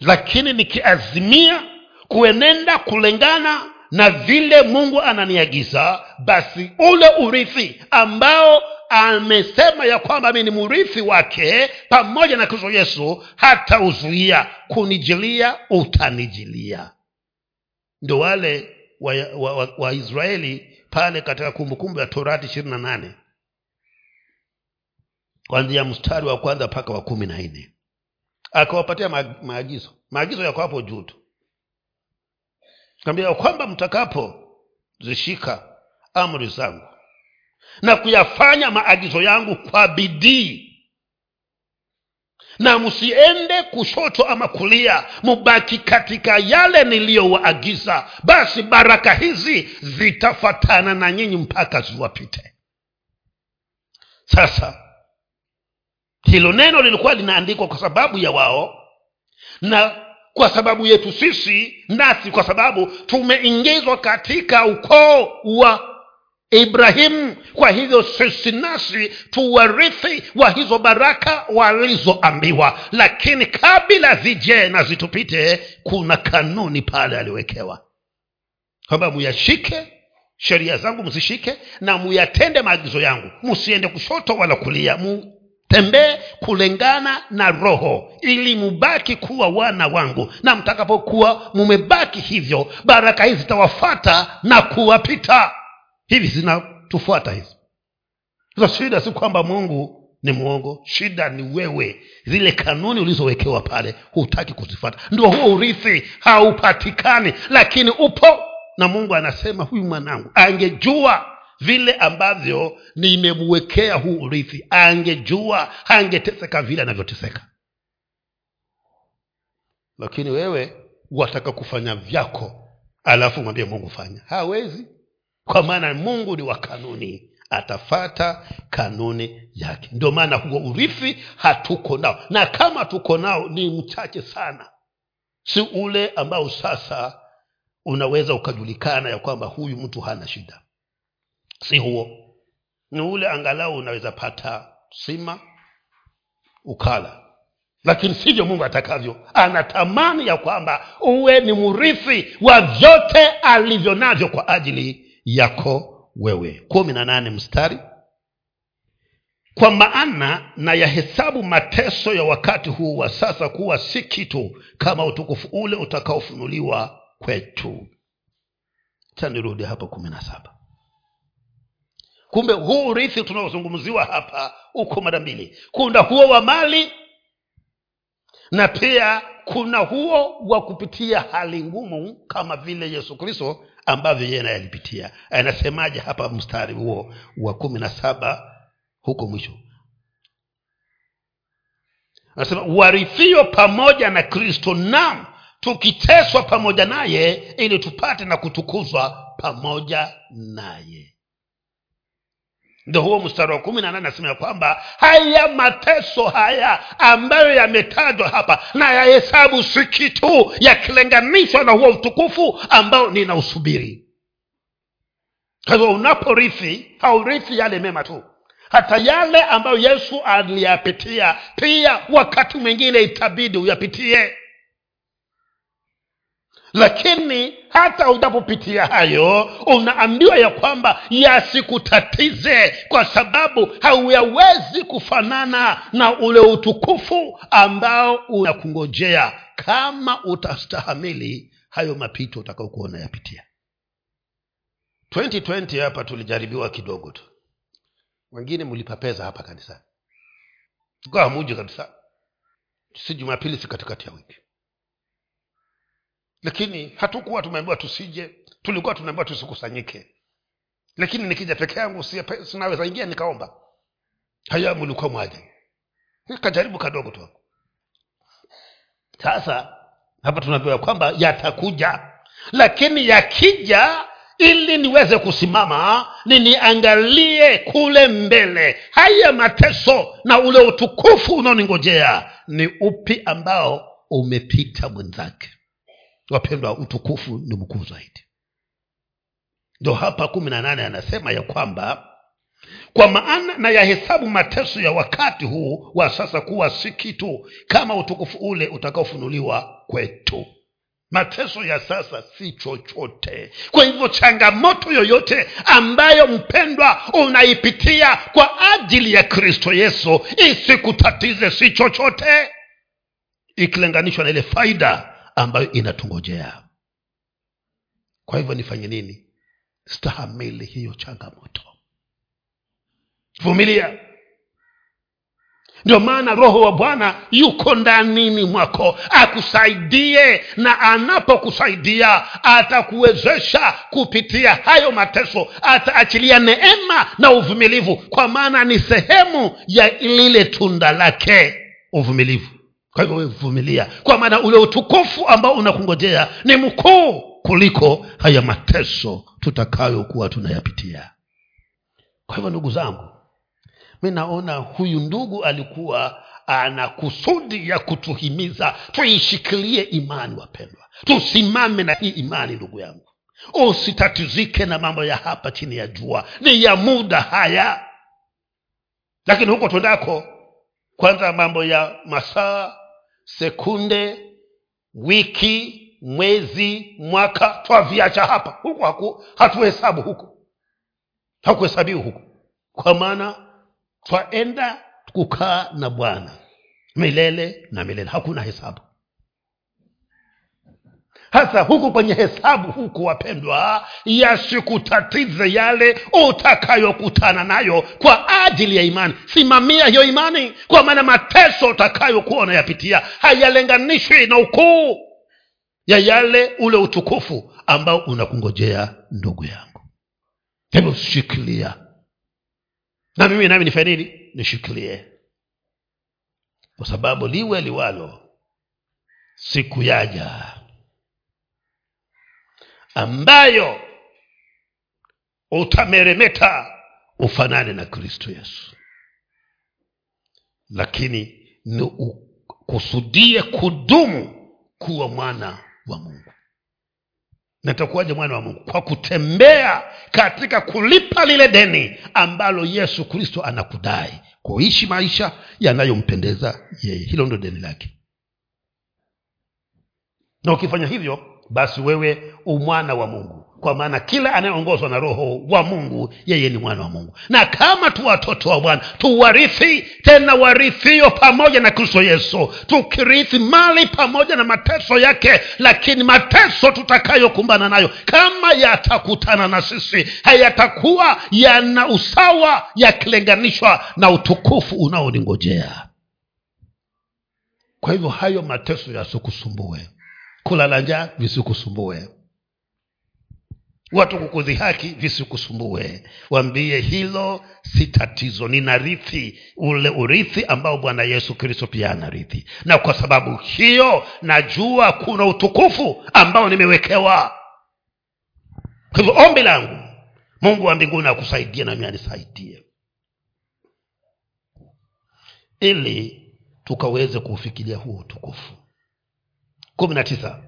Lakini nikiazimia kuenenda kulingana na vile mungu ananiagiza basi ule urithi ambao amesema ya kwamba mi ni mrithi wake pamoja na kristo yesu hata uzuia kunijilia utanijilia. Ndio wale waisraeli wa, wa, wa pale katika kumbukumbu ya torati ishirini na nane kwanzia mstari wa kwanza mpaka wa kumi na nne. Akawapatia maagizo. Maagizo yako hapo juu tu kaambia kwamba mtakapo zishika amri zangu na kuyafanya maagizo yangu kwa bidii na msiende kushoto ama kulia mubaki katika yale niliyowaagiza basi baraka hizi zitafatana na nyinyi mpaka ziwapite. Sasa hilo neno lilikuwa linaandikwa kwa sababu ya wao na kwa sababu yetu sisi nasi kwa sababu tumeingizwa katika ukoo wa ibrahimu kwa hivyo sisi nasi tuwarithi wa hizo baraka walizoambiwa. Lakini kabla zijee na zitupite kuna kanuni pale aliwekewa. Kwamba muyashike sheria zangu mzishike na muyatende maagizo yangu. Msiende kushoto wala kulia mtembee kulingana na roho ili mubaki kuwa wana wangu. Na mtakapokuwa mumebaki hivyo baraka hizi zitawafata na kuwapita. Hivi zinatufuata hizi. Hizo shida si kwamba mungu ni mwongo. Shida ni wewe. Zile kanuni ulizowekewa pale hutaki kuzifata ndio huo urithi haupatikani. Lakini upo. Na mungu anasema huyu mwanangu angejua vile ambavyo nimemwekea huu urithi. Angejua angeteseka vile anavyoteseka. Lakini wewe wataka kufanya vyako alafu mwambie mungu fanya. Hawezi. Kwa maana mungu ni wa kanuni. Atafata kanuni yake. Ndio maana huo urithi hatuko nao. Na kama tuko nao ni mchache sana. Si ule ambao sasa unaweza ukajulikana ya kwamba huyu mtu hana shida si huo. Ni ule angalau unaweza pata sima ukala. Lakini sivyo mungu atakavyo. Anatamani ya kwamba uwe ni mrithi wa vyote alivyo navyo kwa ajili yako wewe. Kumi na nane mstari. Kwa maana na yahesabu mateso ya wakati huu wa sasa kuwa si kitu kama utukufu ule utakaofunuliwa kwetu. Chanirudi hapo kumi na saba kumbe huu urithi tunaozungumziwa hapa uko mara mbili. Kuna huo wa mali na pia kuna huo wa kupitia hali ngumu kama vile yesu kristo ambavyo yeye naye alipitia. Anasemaje hapa mstari huo wa kumi na saba huko mwisho? Anasema warithio pamoja na kristo nam tukiteswa pamoja naye ili tupate na kutukuzwa pamoja naye ndo huo mstari wa kumi na nane anasema ya kwamba haya mateso haya ambayo yametajwa hapa na yahesabu si kitu yakilinganishwa na huo utukufu ambao ninausubiri. Kwa hivyo unaporithi haurithi yale mema tu. Hata yale ambayo yesu aliyapitia pia wakati mwingine itabidi uyapitie lakini hata unapopitia hayo unaambiwa ya kwamba yasikutatize kwa sababu hauyawezi kufanana na ule utukufu ambao unakungojea. Kama utastahamili hayo mapito utakaokuwa unayapitia 2020 hapa tulijaribiwa kidogo tu. Wengine mlipapeza hapa kanisani kawa muji kabisa. Si jumapili si katikati ya wiki lakini hatukuwa tumeambiwa tusije tulikuwa tunaambiwa tusikusanyike. Lakini nikija peke yangu sinaweza ingia nikaomba. Haya mlikuwa mwaje? Kajaribu kadogo tu. Sasa hapa tunaambiwa kwamba yatakuja. Lakini yakija ili niweze kusimama niniangalie kule mbele. Haya mateso na ule utukufu unaoningojea ni upi ambao umepita mwenzake wapendwa utukufu ni mkuu zaidi. Ndo hapa kumi na nane anasema ya kwamba kwa maana na yahesabu mateso ya wakati huu wa sasa kuwa si kitu kama utukufu ule utakaofunuliwa kwetu. Mateso ya sasa si chochote. Kwa hivyo changamoto yoyote ambayo mpendwa unaipitia kwa ajili ya kristo yesu isikutatize si chochote. Ikilinganishwa na ile faida ambayo inatungojea. Kwa hivyo nifanye nini? Stahamili hiyo changamoto. Vumilia. Ndio maana roho wa bwana yuko ndanini mwako. Akusaidie na anapokusaidia atakuwezesha kupitia hayo mateso. Ataachilia neema na uvumilivu kwa maana ni sehemu ya lile tunda lake. Uvumilivu kwa hivyo wewe kwa maana ule utukufu ambao unakungojea ni mkuu kuliko haya mateso tutakayokuwa tunayapitia. Kwa hivyo ndugu zangu mi naona huyu ndugu alikuwa ana kusudi ya kutuhimiza tuishikilie imani wapendwa. Tusimame na hii imani ndugu yangu. Usitatizike na mambo ya hapa chini ya jua. Ni ya muda haya. Lakini huko tuendako kwanza mambo ya masaa sekunde wiki mwezi mwaka twaviacha hapa. Huku hatuhesabu huko hakuhesabiwi huko kwa maana twaenda kukaa na bwana milele na milele. Hakuna hesabu hasa huku kwenye hesabu huku wapendwa yasikutatize yale utakayokutana nayo kwa ajili ya imani. Simamia hiyo imani kwa maana mateso utakayokuwa unayapitia hayalenganishwi na ukuu ya yale ule utukufu ambao unakungojea ndugu yangu. Hebu shikilia. Na mimi nami nifanye nini? Nishikilie. Kwa sababu liwe liwalo siku yaja ambayo utameremeta ufanane na kristo yesu. Lakini ni ukusudie kudumu kuwa mwana wa mungu. Natakuwaje mwana wa mungu? Kwa kutembea katika kulipa lile deni ambalo yesu kristo anakudai kuishi maisha yanayompendeza yeye. Hilo ndo deni lake. Na ukifanya hivyo basi wewe umwana wa mungu. Kwa maana kila anayeongozwa na roho wa mungu yeye ni mwana wa mungu. Na kama tu watoto wa bwana tuwarithi tena warithio pamoja na kristo yesu. Tukirithi mali pamoja na mateso yake lakini mateso tutakayokumbana nayo kama yatakutana na sisi hayatakuwa yana usawa yakilinganishwa na utukufu unaoningojea. Kwa hivyo hayo mateso yasikusumbue kulala njaa visikusumbue. Watu kukudhihaki visikusumbue. Wambie hilo si tatizo ninarithi ule urithi ambao bwana yesu kristo pia anarithi. Na kwa sababu hiyo najua kuna utukufu ambao nimewekewa. Kwa hivyo ombi langu mungu wa mbinguni akusaidie nami anisaidie. Ili tukaweze kuufikiria huo utukufu kumi na tisa.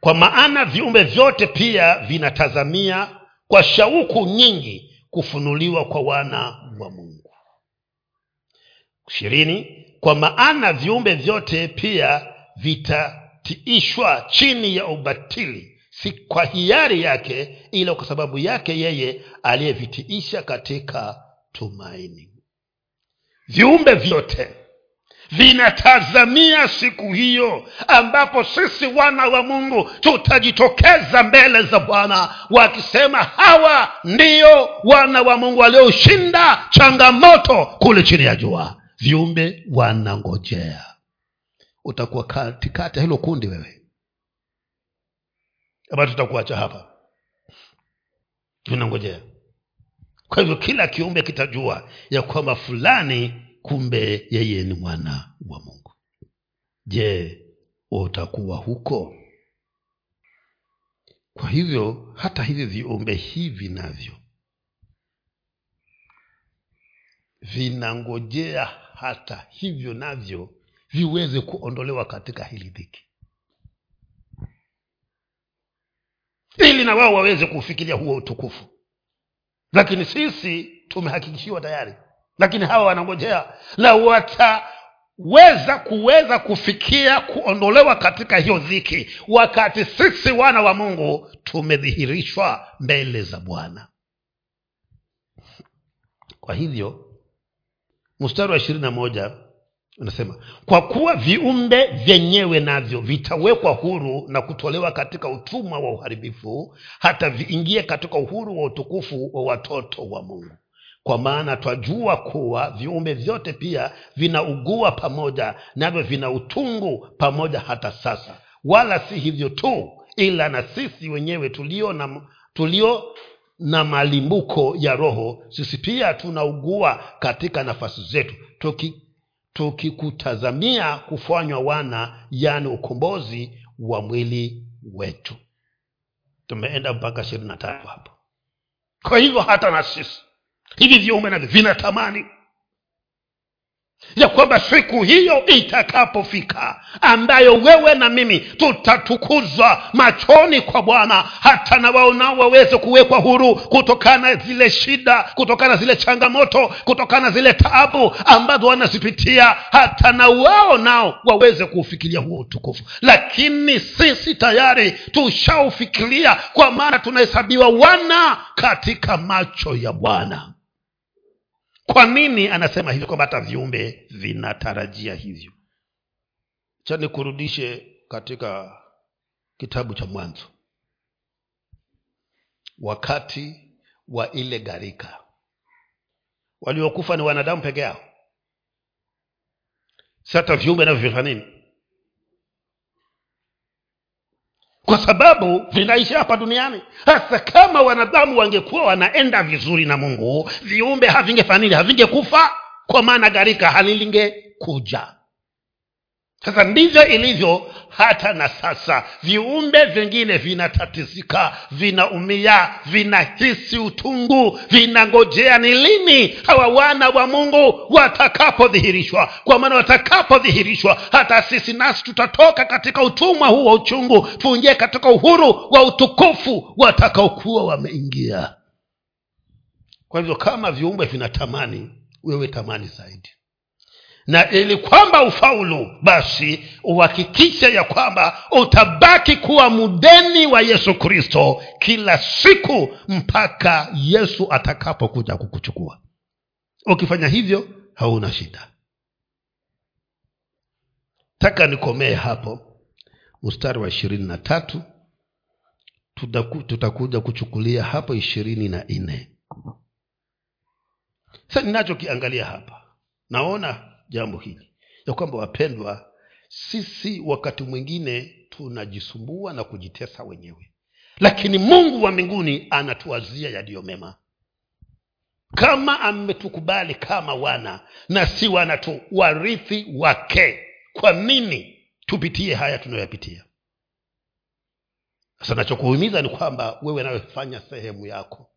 Kwa maana viumbe vyote pia vinatazamia kwa shauku nyingi kufunuliwa kwa wana wa mungu. Ishirini kwa maana viumbe vyote pia vitatiishwa chini ya ubatili si kwa hiari yake ila kwa sababu yake yeye aliyevitiisha katika tumaini. Viumbe vyote vinatazamia siku hiyo ambapo sisi wana wa mungu tutajitokeza mbele za bwana wakisema hawa ndiyo wana wa mungu walioshinda changamoto kule chini ya jua. Viumbe wanangojea. Utakuwa katikati ya hilo kundi wewe. Ama tutakuacha hapa. Vinangojea. Kwa hivyo kila kiumbe kitajua ya kwamba fulani kumbe yeye ni mwana wa mungu. Je utakuwa huko? Kwa hivyo hata hivi viumbe hivi navyo vinangojea hata hivyo navyo viweze kuondolewa katika hili dhiki. Ili na wao waweze kufikiria huo utukufu. Lakini sisi tumehakikishiwa tayari lakini hawa wanangojea na wataweza kuweza kufikia kuondolewa katika hiyo dhiki. Wakati sisi wana wa mungu tumedhihirishwa mbele za bwana. Kwa hivyo mstari wa ishirini na moja unasema kwa kuwa viumbe vyenyewe navyo vitawekwa huru na kutolewa katika utumwa wa uharibifu hata viingie katika uhuru wa utukufu wa watoto wa mungu kwa maana twajua kuwa viumbe vyote pia vinaugua pamoja navyo vina utungu pamoja hata sasa. Wala si hivyo tu ila na sisi wenyewe tulio na tulio na malimbuko ya roho sisi pia tunaugua katika nafasi zetu. Tuki tukikutazamia kufanywa wana yani ukombozi wa mwili wetu. Tumeenda mpaka ishirini na tatu hapo. Kwa hivyo hata na sisi hivi viumbe navyo vinatamani ya kwamba siku hiyo itakapofika ambayo wewe na mimi tutatukuzwa machoni kwa bwana hata na wao nao waweze kuwekwa huru kutokana zile shida kutokana zile changamoto kutokana zile taabu ambazo wanazipitia hata na wao nao waweze kuufikiria huo utukufu. Lakini sisi tayari tushaufikiria kwa maana tunahesabiwa wana katika macho ya bwana kwa nini anasema hivyo kwamba hata viumbe vinatarajia hivyo. Cha nikurudishe katika kitabu cha mwanzo. Wakati wa ile gharika waliokufa ni wanadamu peke yao. Si hata viumbe navyo vinafanya nini kwa sababu vinaishi hapa duniani. Hasa kama wanadamu wangekuwa wanaenda vizuri na mungu viumbe havingefanili havingekufa. Kwa maana gharika halilingekuja sasa ndivyo ilivyo hata na sasa. Viumbe vingine vinatatizika vinaumia vinahisi utungu vinangojea ni lini hawa wana wa mungu watakapodhihirishwa. Kwa maana watakapodhihirishwa hata sisi nasi tutatoka katika utumwa huu wa uchungu tuingie katika uhuru wa utukufu watakaokuwa wameingia. Kwa hivyo kama viumbe vinatamani wewe tamani zaidi na ili kwamba ufaulu basi uhakikishe ya kwamba utabaki kuwa mdeni wa yesu kristo kila siku mpaka yesu atakapokuja kukuchukua. Ukifanya hivyo hauna shida. Taka nikomee hapo. Mstari wa ishirini na tatu tutaku, tutakuja kuchukulia hapo ishirini na nne. Sa ninachokiangalia hapa naona jambo hili. Ya kwamba wapendwa sisi wakati mwingine tunajisumbua na kujitesa wenyewe. Lakini mungu wa mbinguni anatuwazia yaliyo mema. Kama ametukubali kama wana na si wana tu warithi wake. Kwa nini tupitie haya tunayoyapitia? Sasa nachokuhimiza ni kwamba wewe nawe sehemu yako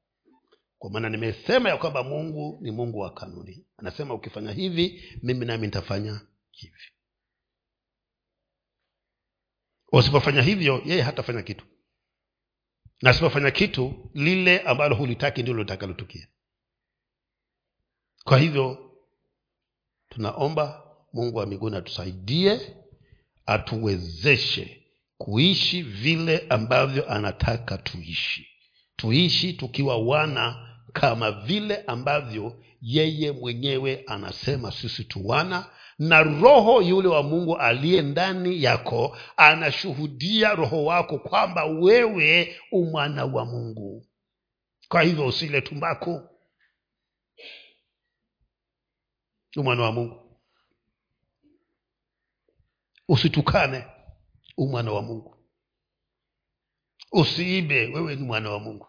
kwa maana nimesema ya kwamba mungu ni mungu wa kanuni. Anasema ukifanya hivi mimi nami nitafanya hivi. Usipofanya hivyo yeye hatafanya kitu. Na asipofanya kitu lile ambalo hulitaki ndilo litakalotukia. Kwa hivyo tunaomba mungu wa miguni atusaidie atuwezeshe kuishi vile ambavyo anataka tuishi. Tuishi tukiwa wana kama vile ambavyo yeye mwenyewe anasema sisi tuwana na roho yule wa mungu aliye ndani yako anashuhudia roho wako kwamba wewe umwana wa mungu. Kwa hivyo usile tumbaku. Umwana wa mungu. Usitukane umwana wa mungu. Usiibe wewe ni mwana wa mungu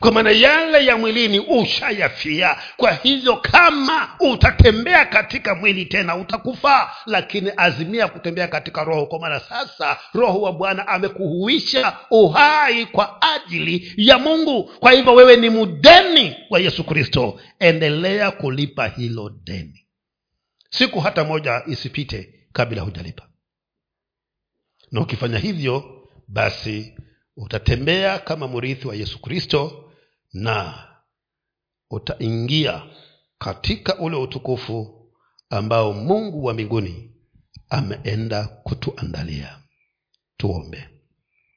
kwa maana yale ya mwilini ushayafia. Kwa hivyo kama utatembea katika mwili tena utakufaa lakini azimia kutembea katika roho. Kwa maana sasa roho wa bwana amekuhuisha uhai kwa ajili ya mungu. Kwa hivyo wewe ni mdeni wa yesu kristo. Endelea kulipa hilo deni. Siku hata moja isipite kabla hujalipa. Na ukifanya hivyo basi utatembea kama mrithi wa yesu kristo na utaingia katika ule utukufu ambao mungu wa mbinguni ameenda kutuandalia. Tuombe